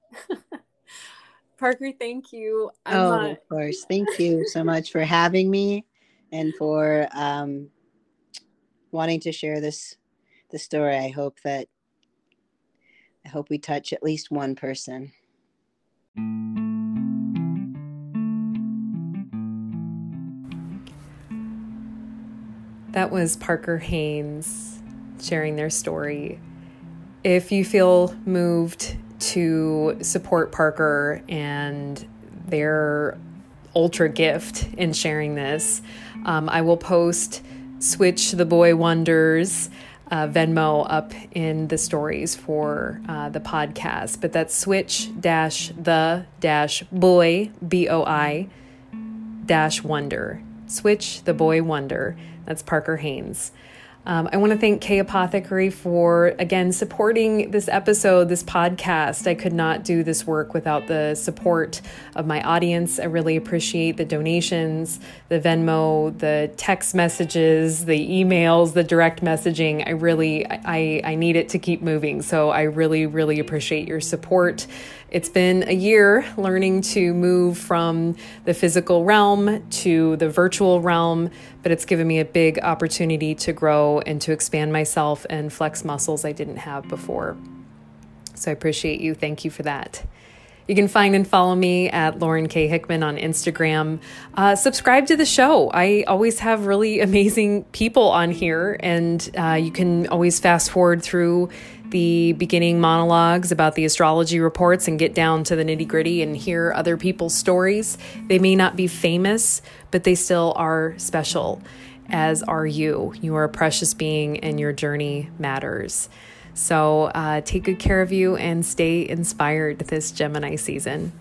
Parker, thank you. I'm oh, not... of course. Thank you so much for having me and for um, wanting to share this the story. I hope that I hope we touch at least one person. That was Parker Haines sharing their story. If you feel moved to support Parker and their ultra gift in sharing this, um, I will post Switch the Boi Wonders uh, Venmo up in the stories for uh, the podcast, but that's switch dash the dash boy B O I dash wonder. Switch the boi wonder. That's Parker Haines. Um, I want to thank Kae Apothecary for, again, supporting this episode, this podcast. I could not do this work without the support of my audience. I really appreciate the donations, the Venmo, the text messages, the emails, the direct messaging. I really, I, I need it to keep moving. So I really, really appreciate your support. It's been a year learning to move from the physical realm to the virtual realm, but it's given me a big opportunity to grow and to expand myself and flex muscles I didn't have before. So I appreciate you. Thank you for that. You can find and follow me at Lauren K. Hickman on Instagram. Uh, subscribe to the show. I always have really amazing people on here, and uh, you can always fast forward through the beginning monologues about the astrology reports and get down to the nitty gritty and hear other people's stories. They may not be famous, but they still are special, as are you. You are a precious being, and your journey matters. So uh, take good care of you and stay inspired this Gemini season.